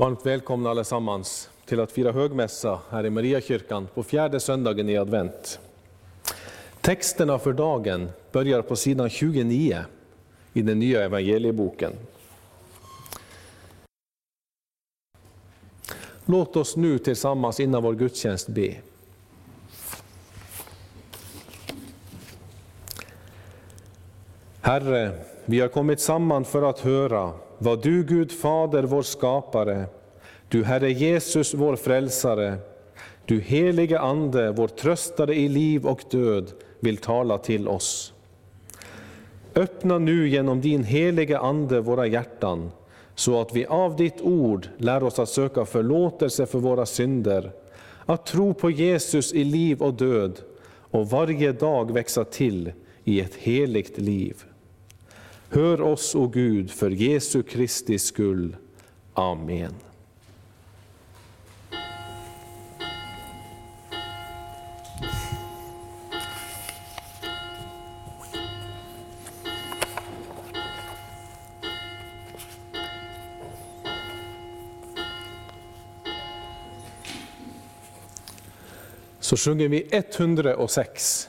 Varmt välkomna allesammans till att fira högmässa här i Mariakyrkan på fjärde söndagen i advent. Texterna för dagen börjar på sidan 29 i den nya evangelieboken. Låt oss nu tillsammans innan vår gudstjänst be. Herre, vi har kommit samman för att höra vad du Gud Fader, vår skapare, du Herre Jesus, vår frälsare, du helige Ande, vår tröstare i liv och död, vill tala till oss. Öppna nu genom din helige Ande våra hjärtan, så att vi av ditt ord lär oss att söka förlåtelse för våra synder, att tro på Jesus i liv och död och varje dag växa till i ett heligt liv. Hör oss, o Gud, för Jesu Kristi skull. Amen. Så sjunger vi 106.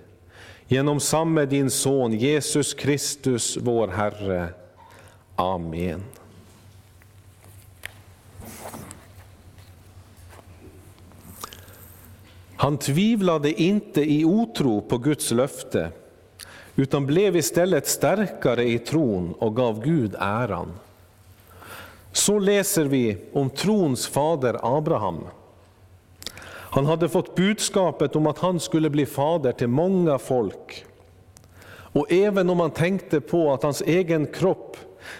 Genom samme din Son Jesus Kristus, vår Herre. Amen. Han tvivlade inte i otro på Guds löfte, utan blev istället starkare i tron och gav Gud äran. Så läser vi om trons fader Abraham. Han hade fått budskapet om att han skulle bli fader till många folk. Och även om han tänkte på att hans egen kropp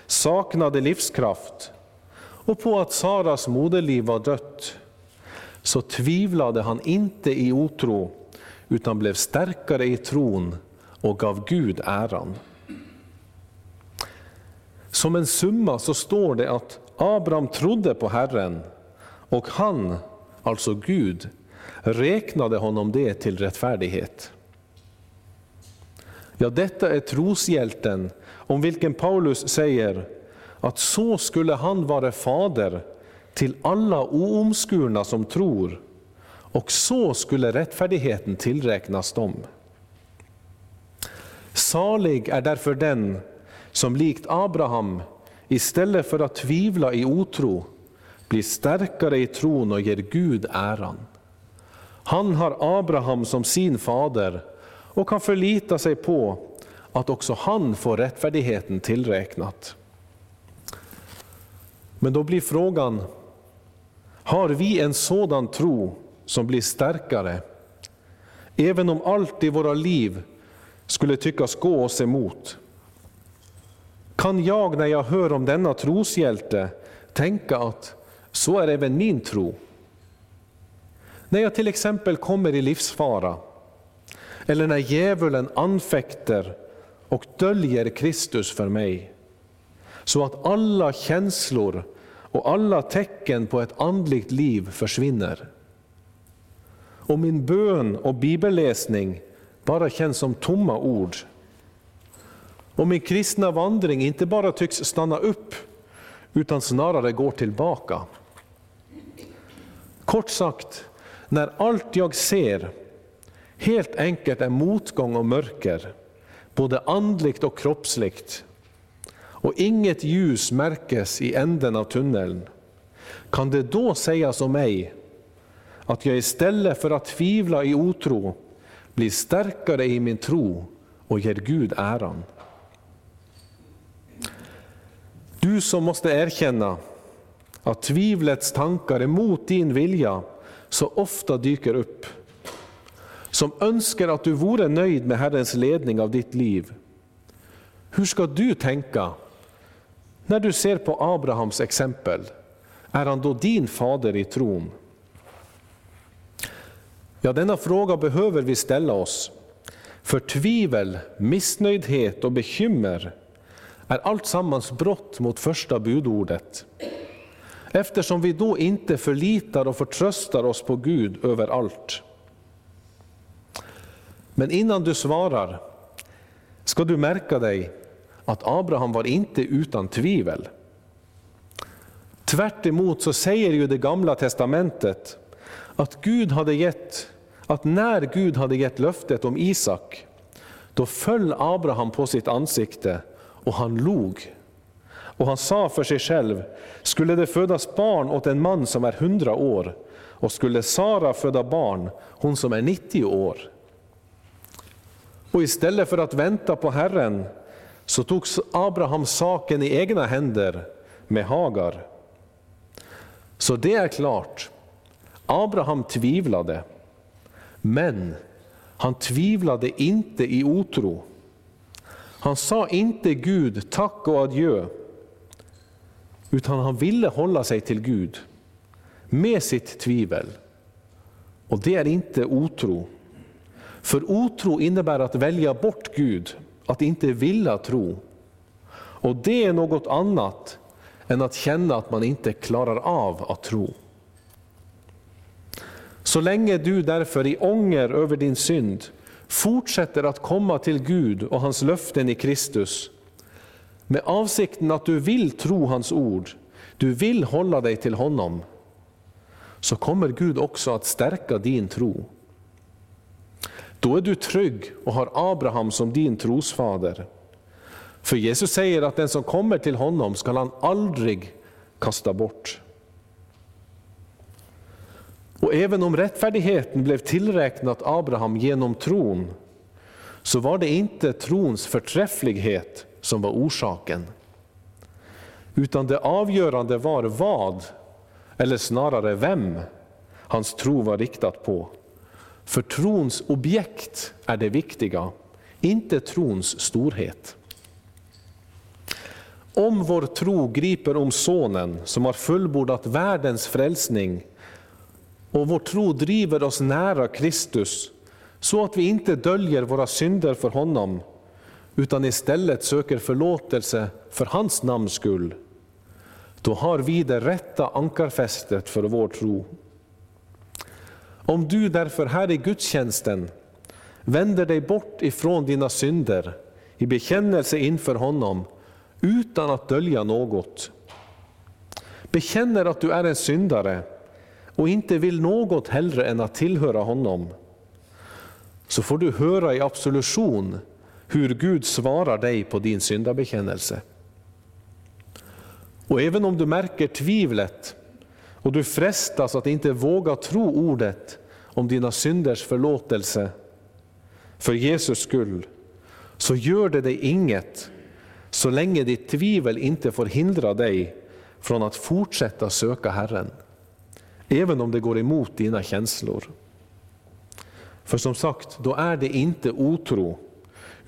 saknade livskraft och på att Saras moderliv var dött, så tvivlade han inte i otro, utan blev starkare i tron och gav Gud äran. Som en summa så står det att Abraham trodde på Herren och han, alltså Gud, räknade honom det till rättfärdighet. Ja, detta är troshjälten om vilken Paulus säger att så skulle han vara fader till alla oomskurna som tror, och så skulle rättfärdigheten tillräknas dem. Salig är därför den som likt Abraham istället för att tvivla i otro blir starkare i tron och ger Gud äran. Han har Abraham som sin fader och kan förlita sig på att också han får rättfärdigheten tillräknat. Men då blir frågan, har vi en sådan tro som blir starkare, även om allt i våra liv skulle tyckas gå oss emot? Kan jag när jag hör om denna troshjälte tänka att så är även min tro? När jag till exempel kommer i livsfara, eller när djävulen anfäkter och döljer Kristus för mig, så att alla känslor och alla tecken på ett andligt liv försvinner. Och min bön och bibelläsning bara känns som tomma ord. Och min kristna vandring inte bara tycks stanna upp, utan snarare går tillbaka. Kort sagt, när allt jag ser helt enkelt är motgång och mörker, både andligt och kroppsligt, och inget ljus märkes i änden av tunneln, kan det då sägas om mig att jag istället för att tvivla i otro blir starkare i min tro och ger Gud äran? Du som måste erkänna att tvivlets tankar emot din vilja så ofta dyker upp, som önskar att du vore nöjd med Herrens ledning av ditt liv. Hur ska du tänka när du ser på Abrahams exempel? Är han då din fader i tron? Ja, denna fråga behöver vi ställa oss. För tvivel, missnöjdhet och bekymmer är alltsammans brott mot första budordet. Eftersom vi då inte förlitar och förtröstar oss på Gud överallt. Men innan du svarar ska du märka dig att Abraham var inte utan tvivel. Tvärt så säger ju det gamla testamentet att Gud hade gett, att när Gud hade gett löftet om Isak, då föll Abraham på sitt ansikte och han log. Och han sa för sig själv, skulle det födas barn åt en man som är hundra år, och skulle Sara föda barn, hon som är 90 år. Och istället för att vänta på Herren så tog Abraham saken i egna händer med Hagar. Så det är klart, Abraham tvivlade, men han tvivlade inte i otro. Han sa inte Gud tack och adjö, utan han ville hålla sig till Gud med sitt tvivel. Och det är inte otro. För otro innebär att välja bort Gud, att inte vilja tro. Och det är något annat än att känna att man inte klarar av att tro. Så länge du därför i ånger över din synd fortsätter att komma till Gud och hans löften i Kristus, med avsikten att du vill tro hans ord, du vill hålla dig till honom, så kommer Gud också att stärka din tro. Då är du trygg och har Abraham som din trosfader. För Jesus säger att den som kommer till honom skall han aldrig kasta bort. Och även om rättfärdigheten blev tillräknat Abraham genom tron, så var det inte trons förträfflighet som var orsaken. Utan det avgörande var vad, eller snarare vem, hans tro var riktad på. För trons objekt är det viktiga, inte trons storhet. Om vår tro griper om Sonen som har fullbordat världens frälsning och vår tro driver oss nära Kristus så att vi inte döljer våra synder för honom utan istället söker förlåtelse för hans namns skull, då har vi det rätta ankarfästet för vår tro. Om du därför här i gudstjänsten vänder dig bort ifrån dina synder i bekännelse inför honom utan att dölja något, bekänner att du är en syndare och inte vill något hellre än att tillhöra honom, så får du höra i absolution hur Gud svarar dig på din syndabekännelse. Och även om du märker tvivlet och du frestas att inte våga tro ordet om dina synders förlåtelse för Jesus skull, så gör det dig inget så länge ditt tvivel inte får hindra dig från att fortsätta söka Herren, även om det går emot dina känslor. För som sagt, då är det inte otro,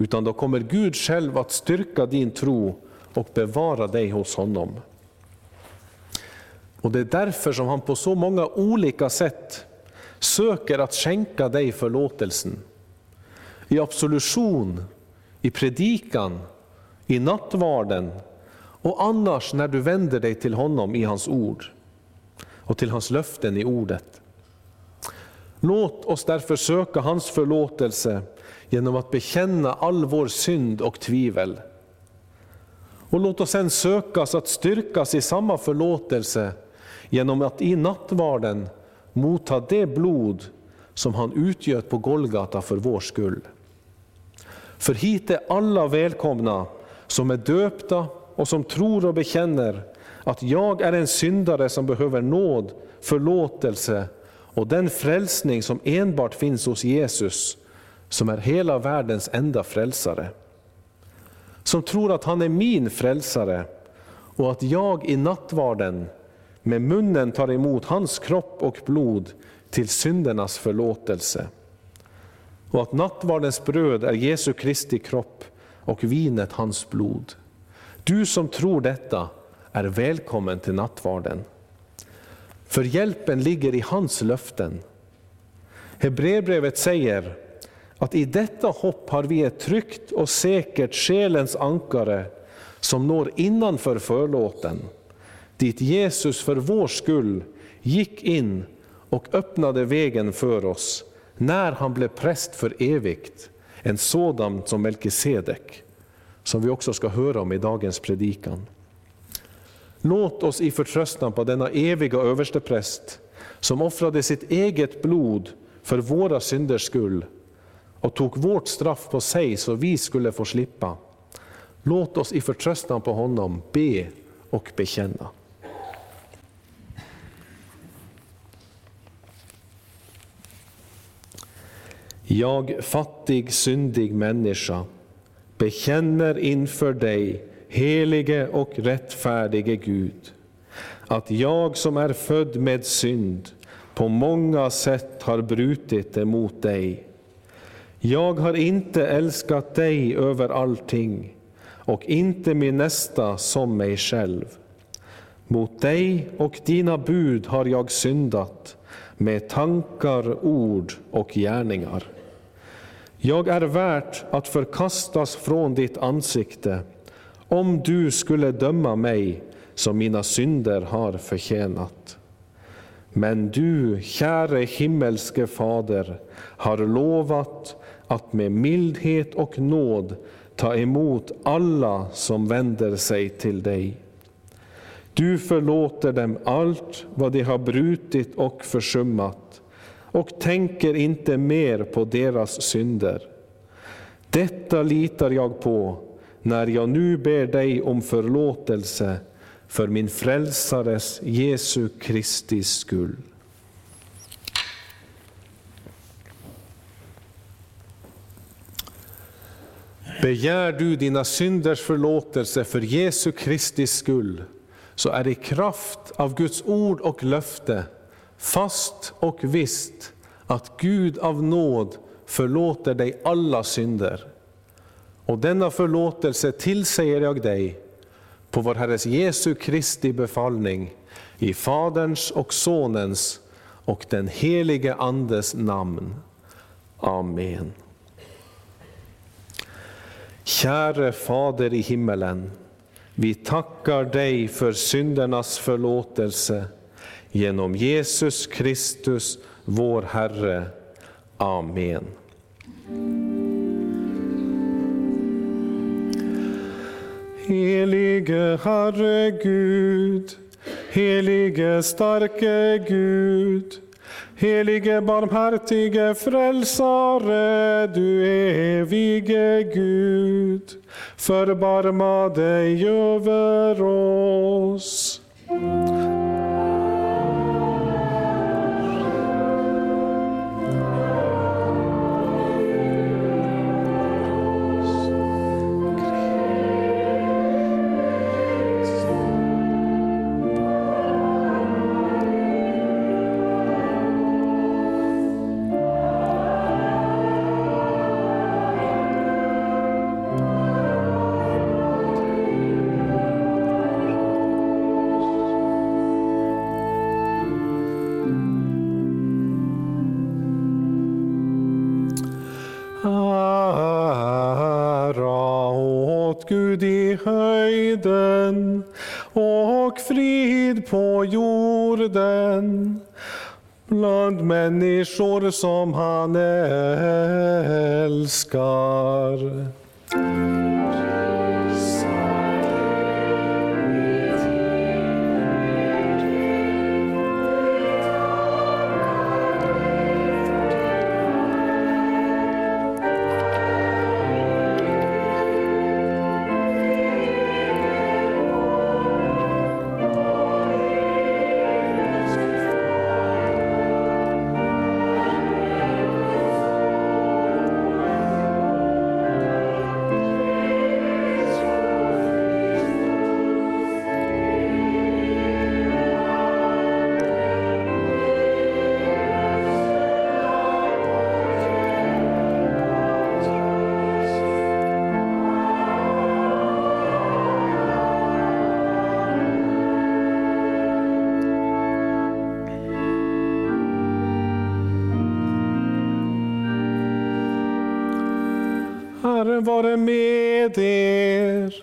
utan då kommer Gud själv att styrka din tro och bevara dig hos honom. Och Det är därför som han på så många olika sätt söker att skänka dig förlåtelsen. I absolution, i predikan, i nattvarden och annars när du vänder dig till honom i hans ord och till hans löften i ordet. Låt oss därför söka hans förlåtelse genom att bekänna all vår synd och tvivel. Och låt oss sedan sökas att styrkas i samma förlåtelse genom att i nattvarden motta det blod som han utgöt på Golgata för vår skull. För hit är alla välkomna som är döpta och som tror och bekänner att jag är en syndare som behöver nåd, förlåtelse och den frälsning som enbart finns hos Jesus, som är hela världens enda frälsare. Som tror att han är min frälsare och att jag i nattvarden med munnen tar emot hans kropp och blod till syndernas förlåtelse. Och att nattvardens bröd är Jesu Kristi kropp och vinet hans blod. Du som tror detta är välkommen till nattvarden. För hjälpen ligger i hans löften. Hebreerbrevet säger att i detta hopp har vi ett tryggt och säkert själens ankare som når innanför förlåten, dit Jesus för vår skull gick in och öppnade vägen för oss när han blev präst för evigt, en sådan som Melkisedek, som vi också ska höra om i dagens predikan. Låt oss i förtröstan på denna eviga överstepräst, som offrade sitt eget blod för våra synders skull och tog vårt straff på sig så vi skulle få slippa. Låt oss i förtröstan på honom be och bekänna. Jag, fattig, syndig människa, bekänner inför dig, helige och rättfärdige Gud, att jag som är född med synd på många sätt har brutit emot dig. Jag har inte älskat dig över allting och inte min nästa som mig själv. Mot dig och dina bud har jag syndat med tankar, ord och gärningar. Jag är värt att förkastas från ditt ansikte om du skulle döma mig som mina synder har förtjänat. Men du, käre himmelske Fader, har lovat att med mildhet och nåd ta emot alla som vänder sig till dig. Du förlåter dem allt vad de har brutit och försummat och tänker inte mer på deras synder. Detta litar jag på när jag nu ber dig om förlåtelse för min frälsares Jesu Kristi skull. Begär du dina synders förlåtelse för Jesu Kristi skull, så är i kraft av Guds ord och löfte fast och visst att Gud av nåd förlåter dig alla synder. Och denna förlåtelse tillsäger jag dig på vår Herres Jesu Kristi befallning i Faderns och Sonens och den helige Andes namn. Amen. Käre Fader i himmelen, vi tackar dig för syndernas förlåtelse genom Jesus Kristus, vår Herre. Amen. Helige Herre Gud, helige starke Gud, helige barmhärtige frälsare, du evige Gud, förbarma dig över oss. Människor som han älskar. Herren vare med er.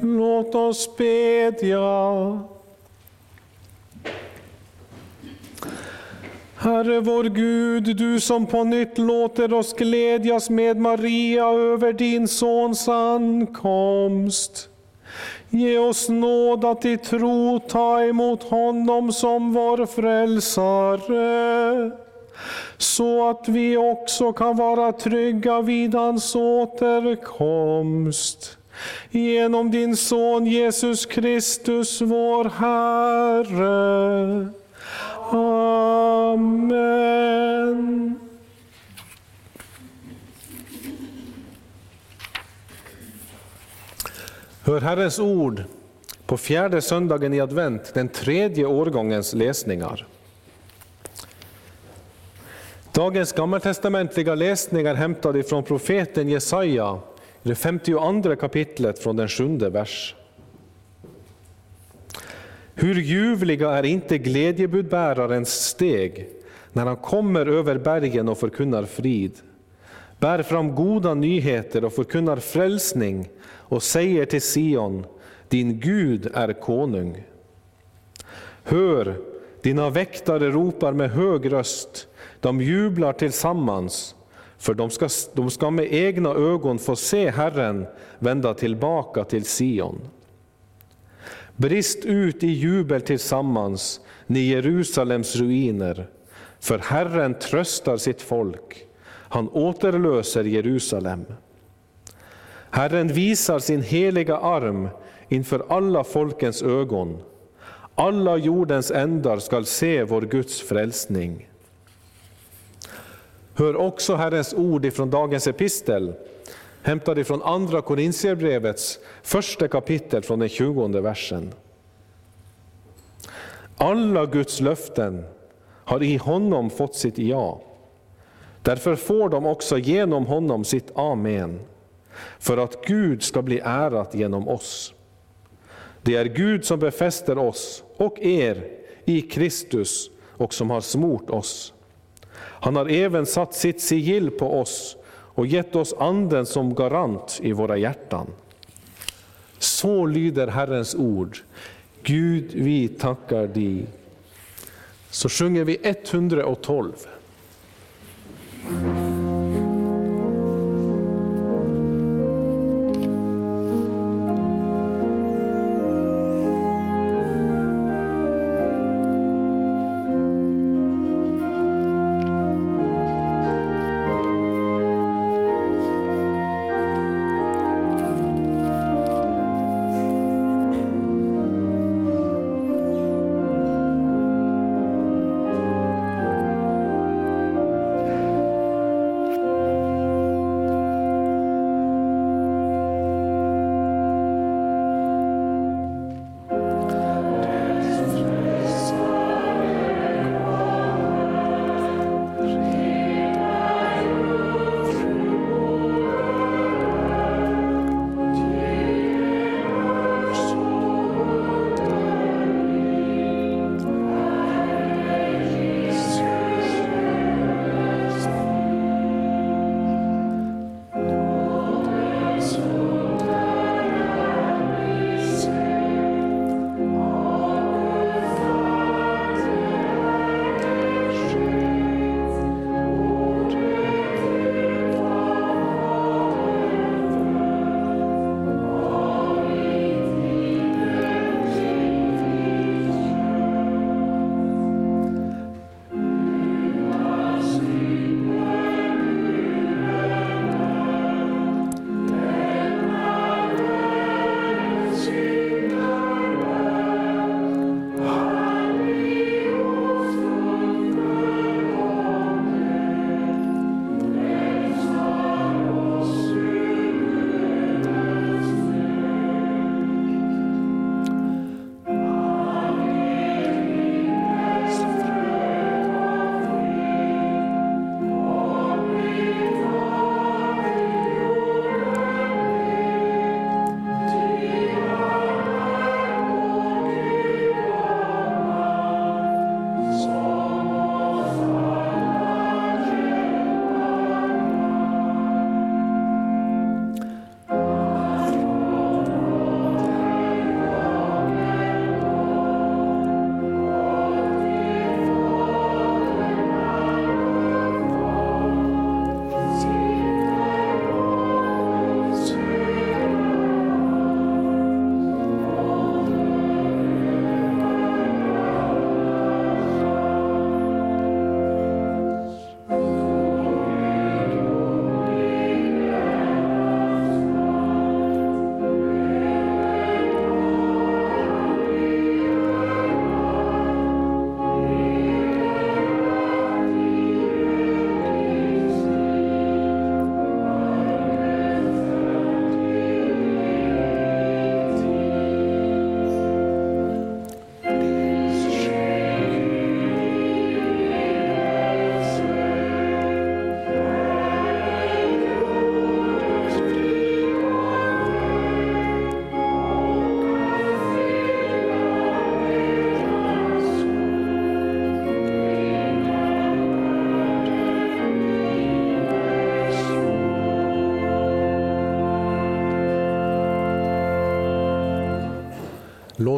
Låt oss bedja. Herre vår Gud, du som på nytt låter oss glädjas med Maria över din Sons ankomst. Ge oss nåd att i tro ta emot honom som vår frälsare, så att vi också kan vara trygga vid hans återkomst. Genom din Son Jesus Kristus, vår Herre. Amen. Hör Herrens ord på fjärde söndagen i advent, den tredje årgångens läsningar. Dagens gammaltestamentliga läsning är hämtad från profeten Jesaja, i det 52 kapitlet från den sjunde vers. Hur ljuvliga är inte glädjebudbärarens steg när han kommer över bergen och förkunnar frid, bär fram goda nyheter och förkunnar frälsning och säger till Sion, din Gud är konung. Hör, dina väktare ropar med hög röst, de jublar tillsammans, för de ska, de ska med egna ögon få se Herren vända tillbaka till Sion. Brist ut i jubel tillsammans, ni Jerusalems ruiner, för Herren tröstar sitt folk, han återlöser Jerusalem. Herren visar sin heliga arm inför alla folkens ögon. Alla jordens ändar skall se vår Guds frälsning. Hör också Herrens ord ifrån dagens epistel, hämtad ifrån Andra Korintierbrevets första kapitel från den 20 versen. Alla Guds löften har i honom fått sitt ja. Därför får de också genom honom sitt amen, för att Gud ska bli ärat genom oss. Det är Gud som befäster oss och er i Kristus och som har smort oss. Han har även satt sitt sigill på oss och gett oss anden som garant i våra hjärtan. Så lyder Herrens ord. Gud, vi tackar dig. Så sjunger vi 112.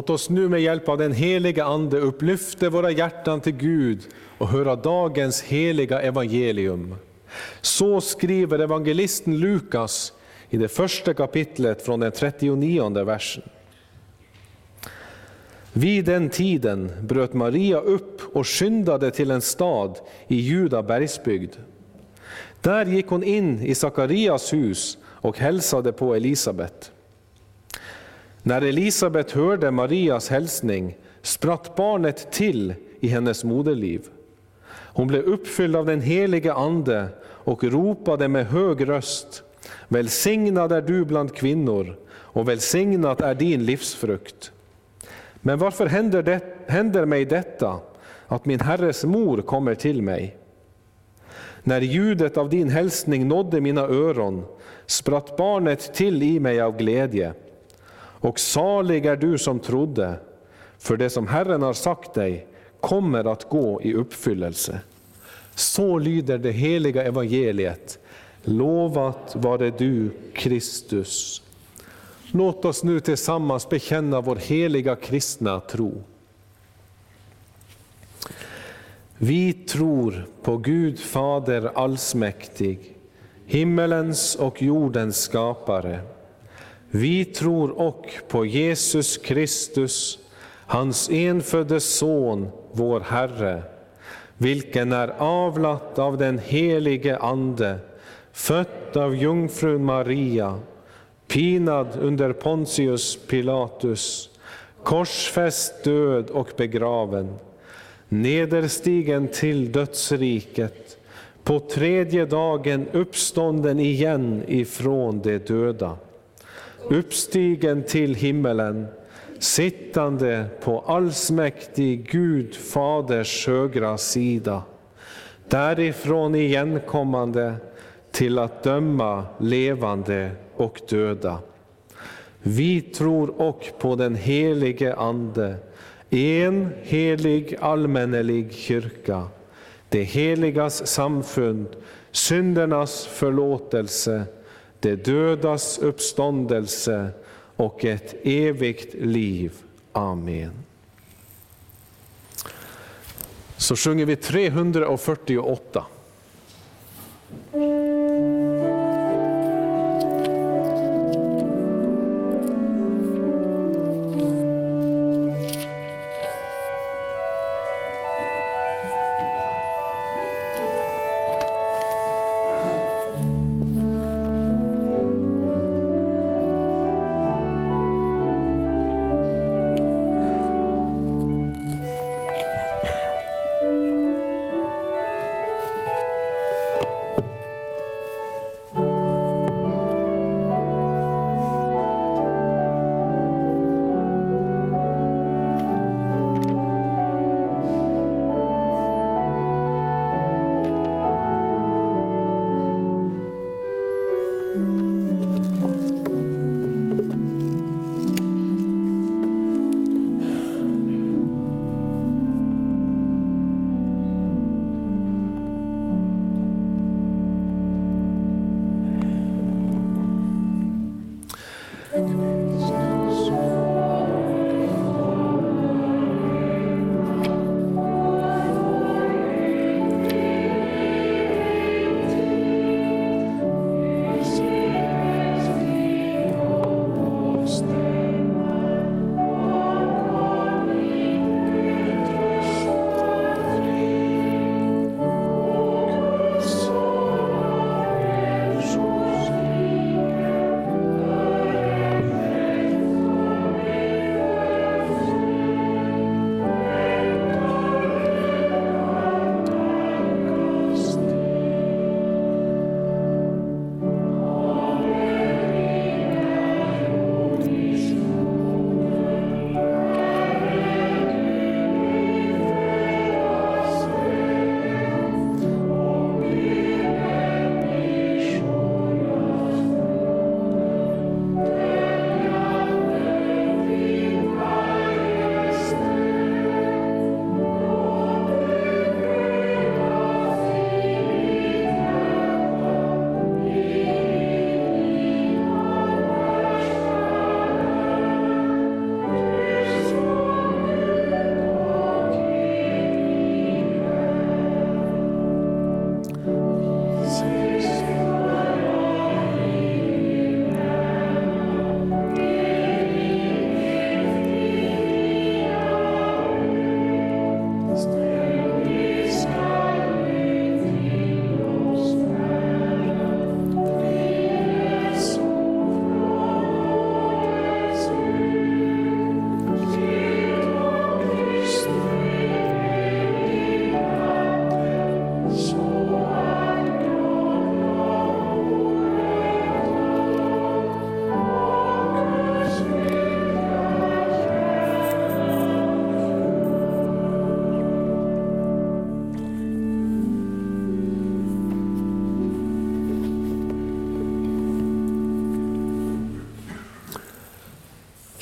Låt oss nu med hjälp av den heliga Ande upplyfta våra hjärtan till Gud och höra dagens heliga evangelium. Så skriver evangelisten Lukas i det första kapitlet från den 39 versen. Vid den tiden bröt Maria upp och skyndade till en stad i Juda bergsbygd. Där gick hon in i Sakarias hus och hälsade på Elisabet. När Elisabet hörde Marias hälsning spratt barnet till i hennes moderliv. Hon blev uppfylld av den helige Ande och ropade med hög röst. Välsignad är du bland kvinnor och välsignat är din livsfrukt. Men varför händer, det, händer mig detta, att min Herres mor kommer till mig? När ljudet av din hälsning nådde mina öron spratt barnet till i mig av glädje. Och salig är du som trodde, för det som Herren har sagt dig kommer att gå i uppfyllelse. Så lyder det heliga evangeliet. Lovat vare du, Kristus. Låt oss nu tillsammans bekänna vår heliga kristna tro. Vi tror på Gud Fader allsmäktig, himmelens och jordens skapare. Vi tror och på Jesus Kristus, hans enfödde Son, vår Herre, vilken är avlat av den helige Ande, född av jungfrun Maria, pinad under Pontius Pilatus, korsfäst, död och begraven, nederstigen till dödsriket, på tredje dagen uppstånden igen ifrån de döda, uppstigen till himmelen, sittande på allsmäktig Gud Faders högra sida, därifrån igenkommande till att döma levande och döda. Vi tror och på den helige Ande, en helig allmännelig kyrka, det heligas samfund, syndernas förlåtelse, de dödas uppståndelse och ett evigt liv. Amen. Så sjunger vi 348.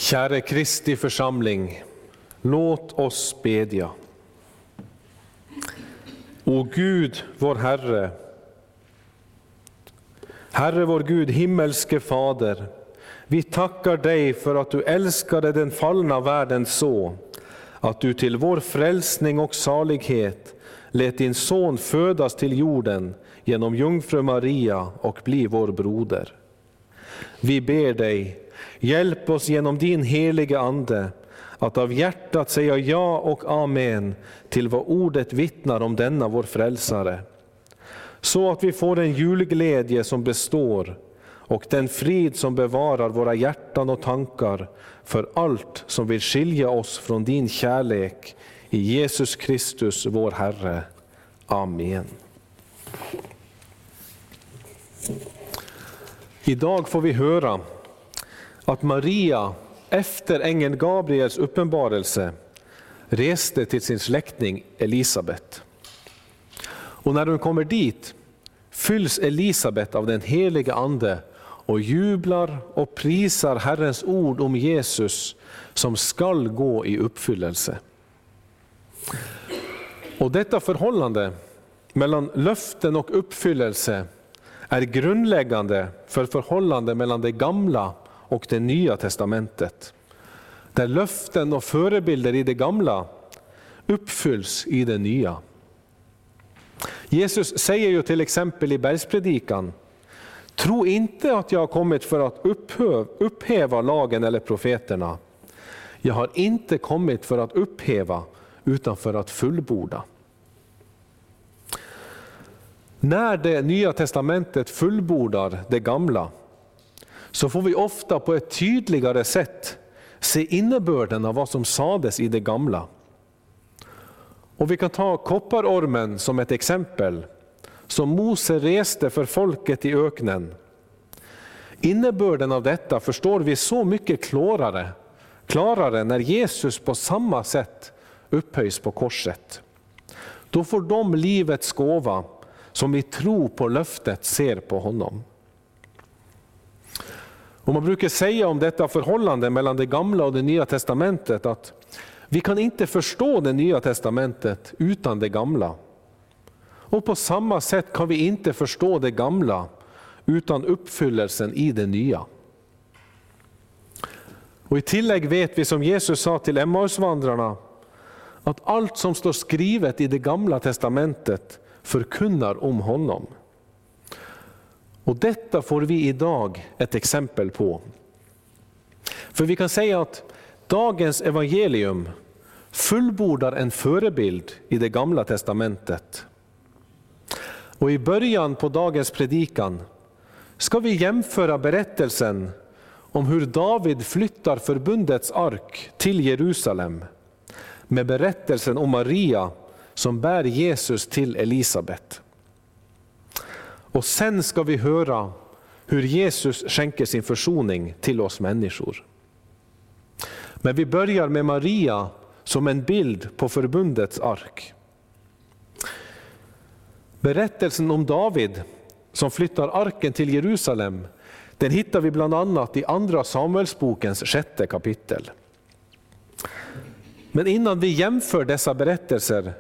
Käre Kristi församling, låt oss bedja. O Gud, vår Herre, Herre vår Gud, himmelske Fader, vi tackar dig för att du älskade den fallna världen så, att du till vår frälsning och salighet lät din son födas till jorden genom jungfru Maria och bli vår broder. Vi ber dig, hjälp oss genom din heliga Ande att av hjärtat säga ja och amen till vad ordet vittnar om denna vår frälsare. Så att vi får en julglädje som består och den frid som bevarar våra hjärtan och tankar för allt som vill skilja oss från din kärlek i Jesus Kristus, vår Herre. Amen. Idag får vi höra att Maria efter ängeln Gabriels uppenbarelse reste till sin släkting Elisabet. Och när hon kommer dit fylls Elisabet av den heliga Ande och jublar och prisar Herrens ord om Jesus som skall gå i uppfyllelse. Och detta förhållande mellan löften och uppfyllelse är grundläggande för förhållandet mellan det gamla och det nya testamentet. Där löften och förebilder i det gamla uppfylls i det nya. Jesus säger ju till exempel i bergspredikan, tro inte att jag har kommit för att upphäva lagen eller profeterna. Jag har inte kommit för att upphäva, utan för att fullborda. När det nya testamentet fullbordar det gamla, så får vi ofta på ett tydligare sätt se innebörden av vad som sades i det gamla. Och Vi kan ta kopparormen som ett exempel, som Mose reste för folket i öknen. Innebörden av detta förstår vi så mycket klarare, klarare när Jesus på samma sätt upphöjs på korset. Då får de livets gåva som i tro på löftet ser på honom. Och man brukar säga om detta förhållande mellan det gamla och det nya testamentet att vi kan inte förstå det nya testamentet utan det gamla. Och på samma sätt kan vi inte förstå det gamla utan uppfyllelsen i det nya. Och I tillägg vet vi som Jesus sa till Emmausvandrarna att allt som står skrivet i det gamla testamentet förkunnar om honom. Och Detta får vi idag ett exempel på. För vi kan säga att dagens evangelium fullbordar en förebild i det gamla testamentet. Och I början på dagens predikan ska vi jämföra berättelsen om hur David flyttar förbundets ark till Jerusalem med berättelsen om Maria som bär Jesus till Elisabet. Och sen ska vi höra hur Jesus skänker sin försoning till oss människor. Men vi börjar med Maria som en bild på förbundets ark. Berättelsen om David som flyttar arken till Jerusalem, den hittar vi bland annat i Andra Samuelsbokens sjätte kapitel. Men innan vi jämför dessa berättelser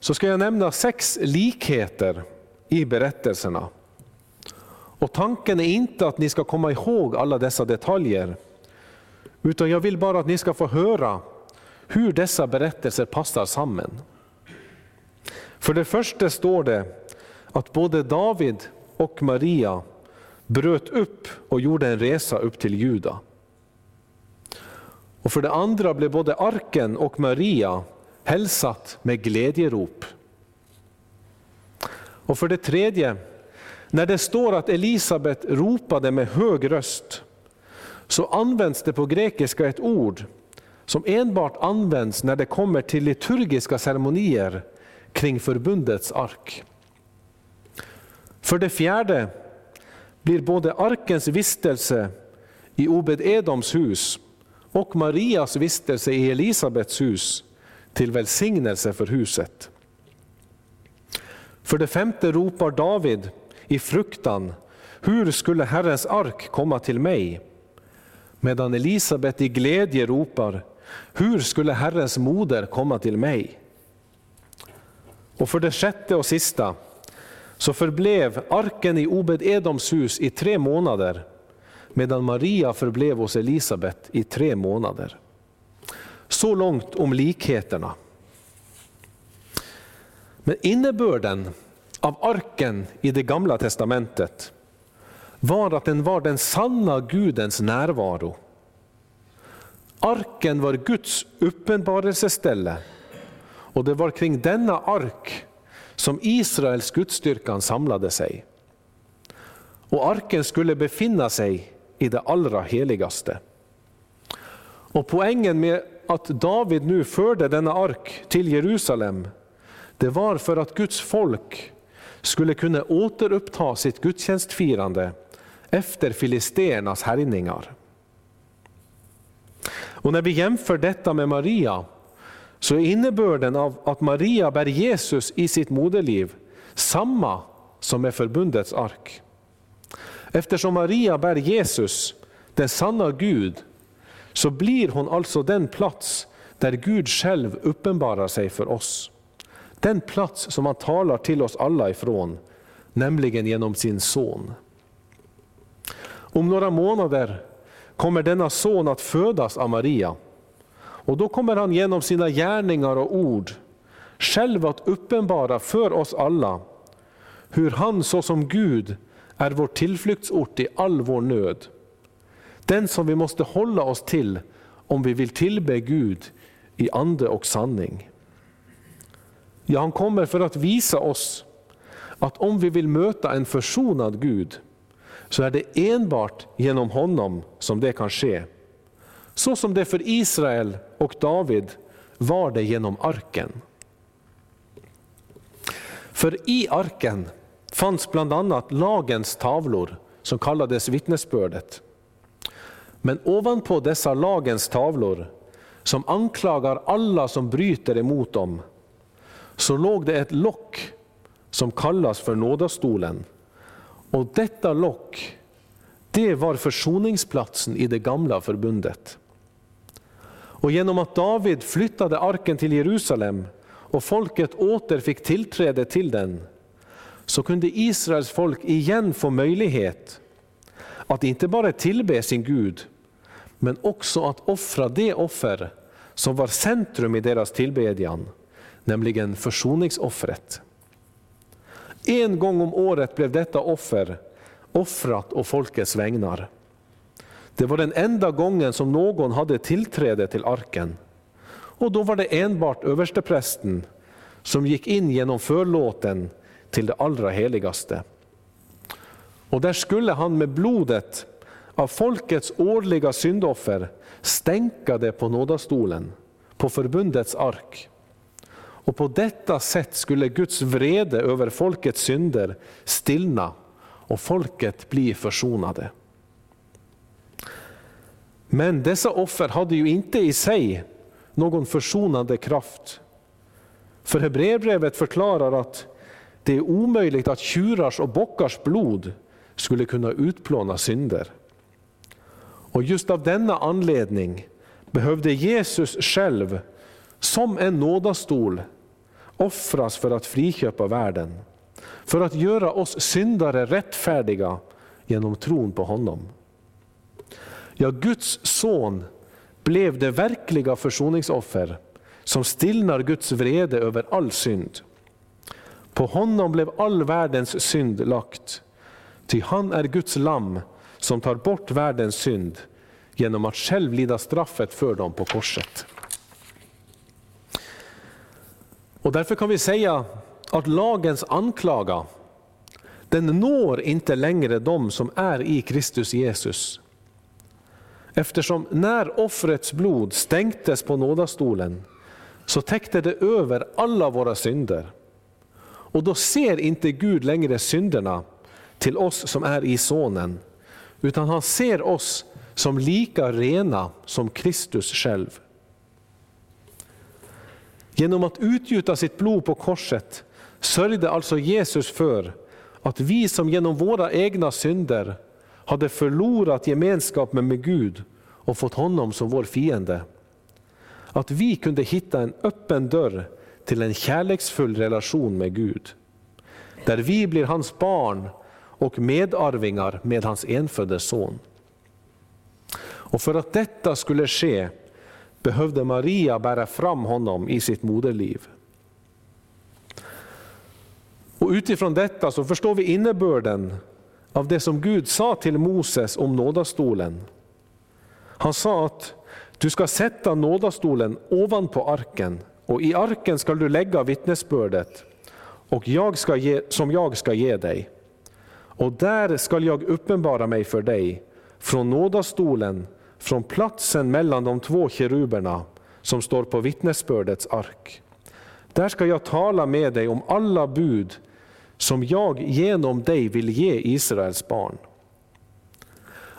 så ska jag nämna sex likheter i berättelserna. Och Tanken är inte att ni ska komma ihåg alla dessa detaljer, utan jag vill bara att ni ska få höra hur dessa berättelser passar samman. För det första står det att både David och Maria bröt upp och gjorde en resa upp till Juda. Och för det andra blev både arken och Maria hälsat med glädjerop. Och för det tredje, när det står att Elisabet ropade med hög röst, så används det på grekiska ett ord som enbart används när det kommer till liturgiska ceremonier kring förbundets ark. För det fjärde blir både arkens vistelse i Obed-Edoms hus och Marias vistelse i Elisabets hus till välsignelse för huset. För det femte ropar David i fruktan, hur skulle Herrens ark komma till mig? medan Elisabet i glädje ropar, hur skulle Herrens moder komma till mig? Och för det sjätte och sista, så förblev arken i Obed-Edoms hus i tre månader, medan Maria förblev hos Elisabet i tre månader. Så långt om likheterna. Men innebörden av arken i det gamla testamentet var att den var den sanna Gudens närvaro. Arken var Guds uppenbarelseställe och det var kring denna ark som Israels gudstyrkan samlade sig. Och arken skulle befinna sig i det allra heligaste. Och poängen med att David nu förde denna ark till Jerusalem, det var för att Guds folk skulle kunna återuppta sitt gudstjänstfirande efter filisternas härjningar. Och när vi jämför detta med Maria, så är innebörden av att Maria bär Jesus i sitt moderliv samma som med förbundets ark. Eftersom Maria bär Jesus, den sanna Gud, så blir hon alltså den plats där Gud själv uppenbarar sig för oss. Den plats som han talar till oss alla ifrån, nämligen genom sin son. Om några månader kommer denna son att födas av Maria. Och då kommer han genom sina gärningar och ord själv att uppenbara för oss alla hur han såsom Gud är vår tillflyktsort i all vår nöd. Den som vi måste hålla oss till om vi vill tillbe Gud i ande och sanning. Ja, han kommer för att visa oss att om vi vill möta en försonad Gud, så är det enbart genom honom som det kan ske. Så som det för Israel och David var det genom arken. För i arken fanns bland annat lagens tavlor som kallades vittnesbördet. Men ovanpå dessa lagens tavlor, som anklagar alla som bryter emot dem, så låg det ett lock som kallas för nådastolen och detta lock, det var försoningsplatsen i det gamla förbundet. Och genom att David flyttade arken till Jerusalem och folket åter fick tillträde till den, så kunde Israels folk igen få möjlighet att inte bara tillbe sin Gud, men också att offra det offer som var centrum i deras tillbedjan, nämligen försoningsoffret. En gång om året blev detta offer offrat å folkets vägnar. Det var den enda gången som någon hade tillträde till arken. Och då var det enbart översteprästen som gick in genom förlåten till det allra heligaste. Och där skulle han med blodet av folkets årliga syndoffer stänka det på nådastolen, på förbundets ark. Och på detta sätt skulle Guds vrede över folkets synder stillna och folket bli försonade. Men dessa offer hade ju inte i sig någon försonande kraft. För Hebreerbrevet förklarar att det är omöjligt att tjurars och bockars blod skulle kunna utplåna synder. Och just av denna anledning behövde Jesus själv som en nådastol offras för att friköpa världen. För att göra oss syndare rättfärdiga genom tron på honom. Ja, Guds son blev det verkliga försoningsoffer som stillnar Guds vrede över all synd. På honom blev all världens synd lagt, ty han är Guds lamm som tar bort världens synd genom att själv lida straffet för dem på korset. Och därför kan vi säga att lagens anklaga, den når inte längre de som är i Kristus Jesus. Eftersom när offrets blod stänktes på nådastolen så täckte det över alla våra synder. Och då ser inte Gud längre synderna till oss som är i Sonen, utan han ser oss som lika rena som Kristus själv. Genom att utgjuta sitt blod på korset sörjde alltså Jesus för att vi som genom våra egna synder hade förlorat gemenskapen med Gud och fått honom som vår fiende. Att vi kunde hitta en öppen dörr till en kärleksfull relation med Gud. Där vi blir hans barn och medarvingar med hans enfödde son. Och för att detta skulle ske behövde Maria bära fram honom i sitt moderliv. Och utifrån detta så förstår vi innebörden av det som Gud sa till Moses om nådastolen. Han sa att du ska sätta nådastolen ovanpå arken och i arken ska du lägga vittnesbördet och jag ska ge, som jag ska ge dig. Och där skall jag uppenbara mig för dig från nådastolen, från platsen mellan de två keruberna som står på vittnesbördets ark. Där ska jag tala med dig om alla bud som jag genom dig vill ge Israels barn.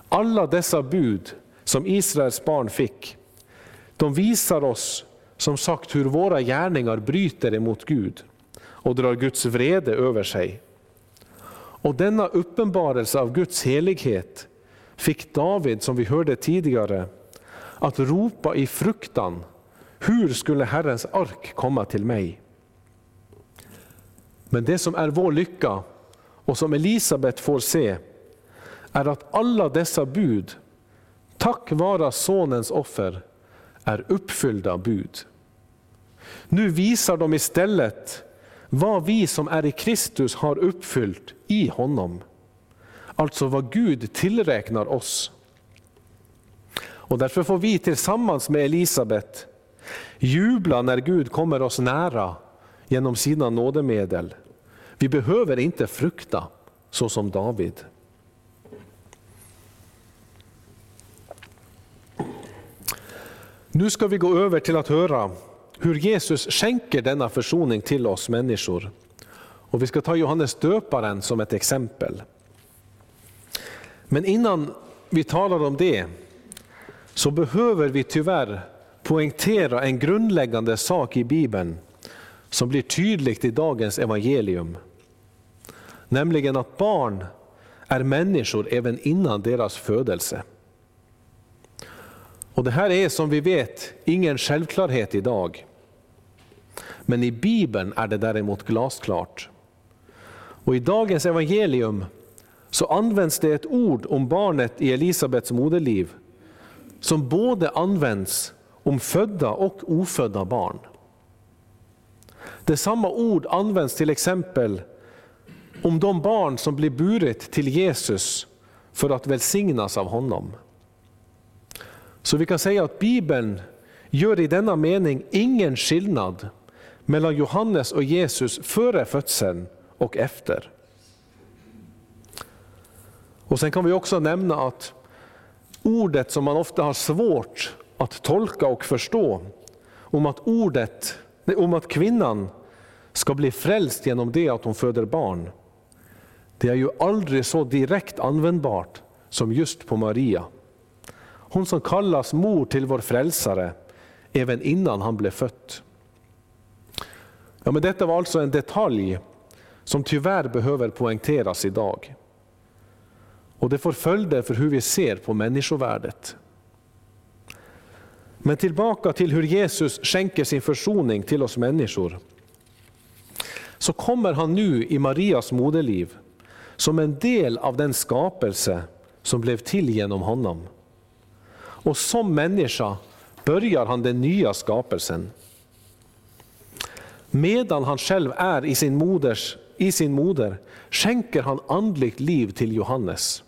Alla dessa bud som Israels barn fick, de visar oss som sagt hur våra gärningar bryter emot Gud och drar Guds vrede över sig. Och denna uppenbarelse av Guds helighet fick David, som vi hörde tidigare, att ropa i fruktan, hur skulle Herrens ark komma till mig? Men det som är vår lycka och som Elisabet får se är att alla dessa bud, tack vare sonens offer, är uppfyllda bud. Nu visar de istället vad vi som är i Kristus har uppfyllt i honom. Alltså vad Gud tillräknar oss. Och därför får vi tillsammans med Elisabet jubla när Gud kommer oss nära genom sina nådemedel. Vi behöver inte frukta så som David. Nu ska vi gå över till att höra hur Jesus skänker denna försoning till oss människor. Och Vi ska ta Johannes döparen som ett exempel. Men innan vi talar om det så behöver vi tyvärr poängtera en grundläggande sak i Bibeln som blir tydligt i dagens evangelium. Nämligen att barn är människor även innan deras födelse. Och Det här är som vi vet ingen självklarhet idag. Men i Bibeln är det däremot glasklart. Och I dagens evangelium så används det ett ord om barnet i Elisabets moderliv som både används om födda och ofödda barn. Det samma ord används till exempel om de barn som blir burit till Jesus för att välsignas av honom. Så vi kan säga att Bibeln gör i denna mening ingen skillnad mellan Johannes och Jesus före födseln och efter. Och Sen kan vi också nämna att ordet som man ofta har svårt att tolka och förstå, om att, ordet, om att kvinnan ska bli frälst genom det att hon föder barn, det är ju aldrig så direkt användbart som just på Maria. Hon som kallas mor till vår frälsare även innan han blev född. Ja, men detta var alltså en detalj som tyvärr behöver poängteras idag. Och det får följder för hur vi ser på människovärdet. Men tillbaka till hur Jesus skänker sin försoning till oss människor. Så kommer han nu i Marias moderliv som en del av den skapelse som blev till genom honom. Och som människa börjar han den nya skapelsen. Medan han själv är i sin, moders, i sin moder skänker han andligt liv till Johannes.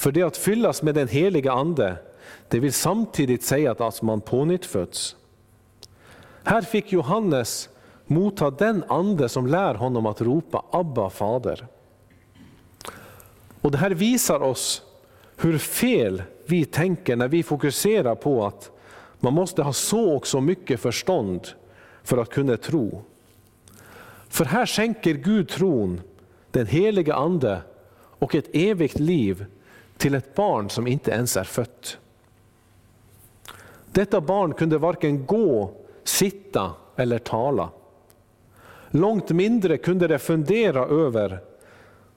För det att fyllas med den heliga Ande, det vill samtidigt säga att alltså man pånyttföds. Här fick Johannes motta den ande som lär honom att ropa Abba fader. Och Det här visar oss hur fel vi tänker när vi fokuserar på att man måste ha så och så mycket förstånd för att kunna tro. För här skänker Gud tron, den heliga Ande och ett evigt liv till ett barn som inte ens är fött. Detta barn kunde varken gå, sitta eller tala. Långt mindre kunde det fundera över,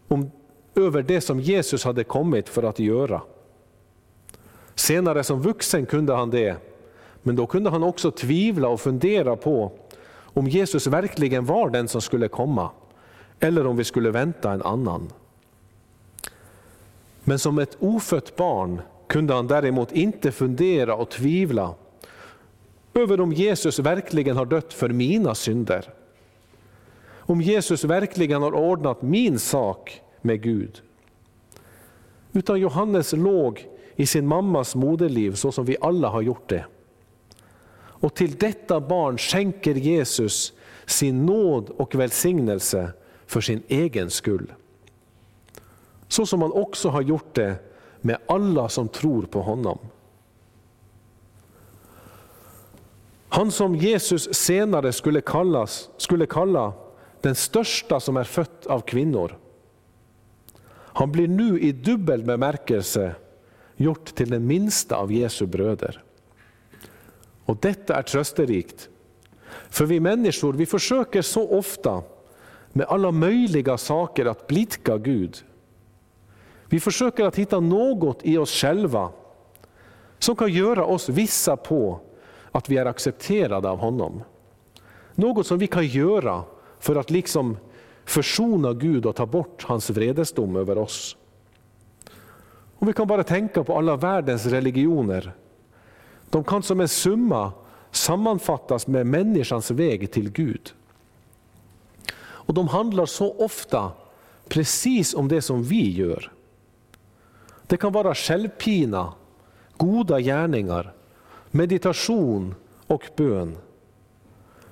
om, över det som Jesus hade kommit för att göra. Senare som vuxen kunde han det, men då kunde han också tvivla och fundera på om Jesus verkligen var den som skulle komma, eller om vi skulle vänta en annan. Men som ett ofött barn kunde han däremot inte fundera och tvivla över om Jesus verkligen har dött för mina synder. Om Jesus verkligen har ordnat min sak med Gud. Utan Johannes låg i sin mammas moderliv så som vi alla har gjort det. Och till detta barn skänker Jesus sin nåd och välsignelse för sin egen skull. Så som han också har gjort det med alla som tror på honom. Han som Jesus senare skulle, kallas, skulle kalla den största som är fött av kvinnor. Han blir nu i dubbel bemärkelse gjort till den minsta av Jesu bröder. Och detta är trösterikt. För vi människor vi försöker så ofta med alla möjliga saker att blidka Gud. Vi försöker att hitta något i oss själva som kan göra oss vissa på att vi är accepterade av honom. Något som vi kan göra för att liksom försona Gud och ta bort hans vredesdom över oss. Och vi kan bara tänka på alla världens religioner. De kan som en summa sammanfattas med människans väg till Gud. Och de handlar så ofta precis om det som vi gör. Det kan vara självpina, goda gärningar, meditation och bön.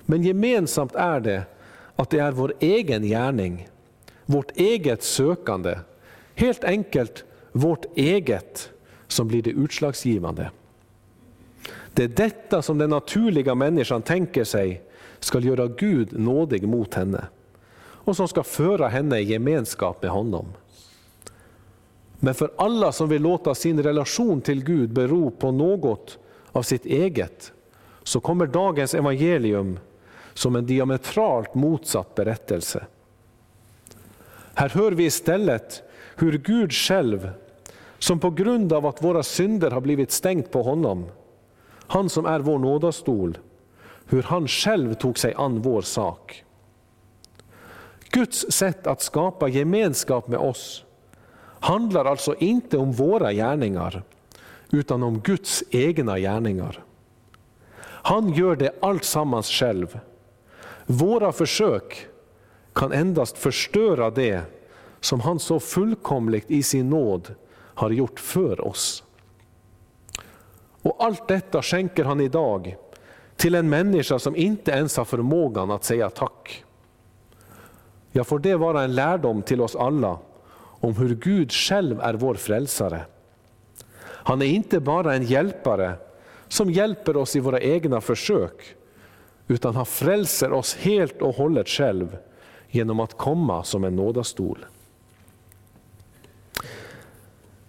Men gemensamt är det att det är vår egen gärning, vårt eget sökande, helt enkelt vårt eget som blir det utslagsgivande. Det är detta som den naturliga människan tänker sig ska göra Gud nådig mot henne och som ska föra henne i gemenskap med honom. Men för alla som vill låta sin relation till Gud bero på något av sitt eget, så kommer dagens evangelium som en diametralt motsatt berättelse. Här hör vi istället hur Gud själv, som på grund av att våra synder har blivit stängt på honom, han som är vår nådastol, hur han själv tog sig an vår sak. Guds sätt att skapa gemenskap med oss handlar alltså inte om våra gärningar, utan om Guds egna gärningar. Han gör det alltsammans själv. Våra försök kan endast förstöra det som han så fullkomligt i sin nåd har gjort för oss. Och allt detta skänker han idag till en människa som inte ens har förmågan att säga tack. Ja, får det vara en lärdom till oss alla om hur Gud själv är vår frälsare. Han är inte bara en hjälpare som hjälper oss i våra egna försök, utan han frälser oss helt och hållet själv genom att komma som en nådastol.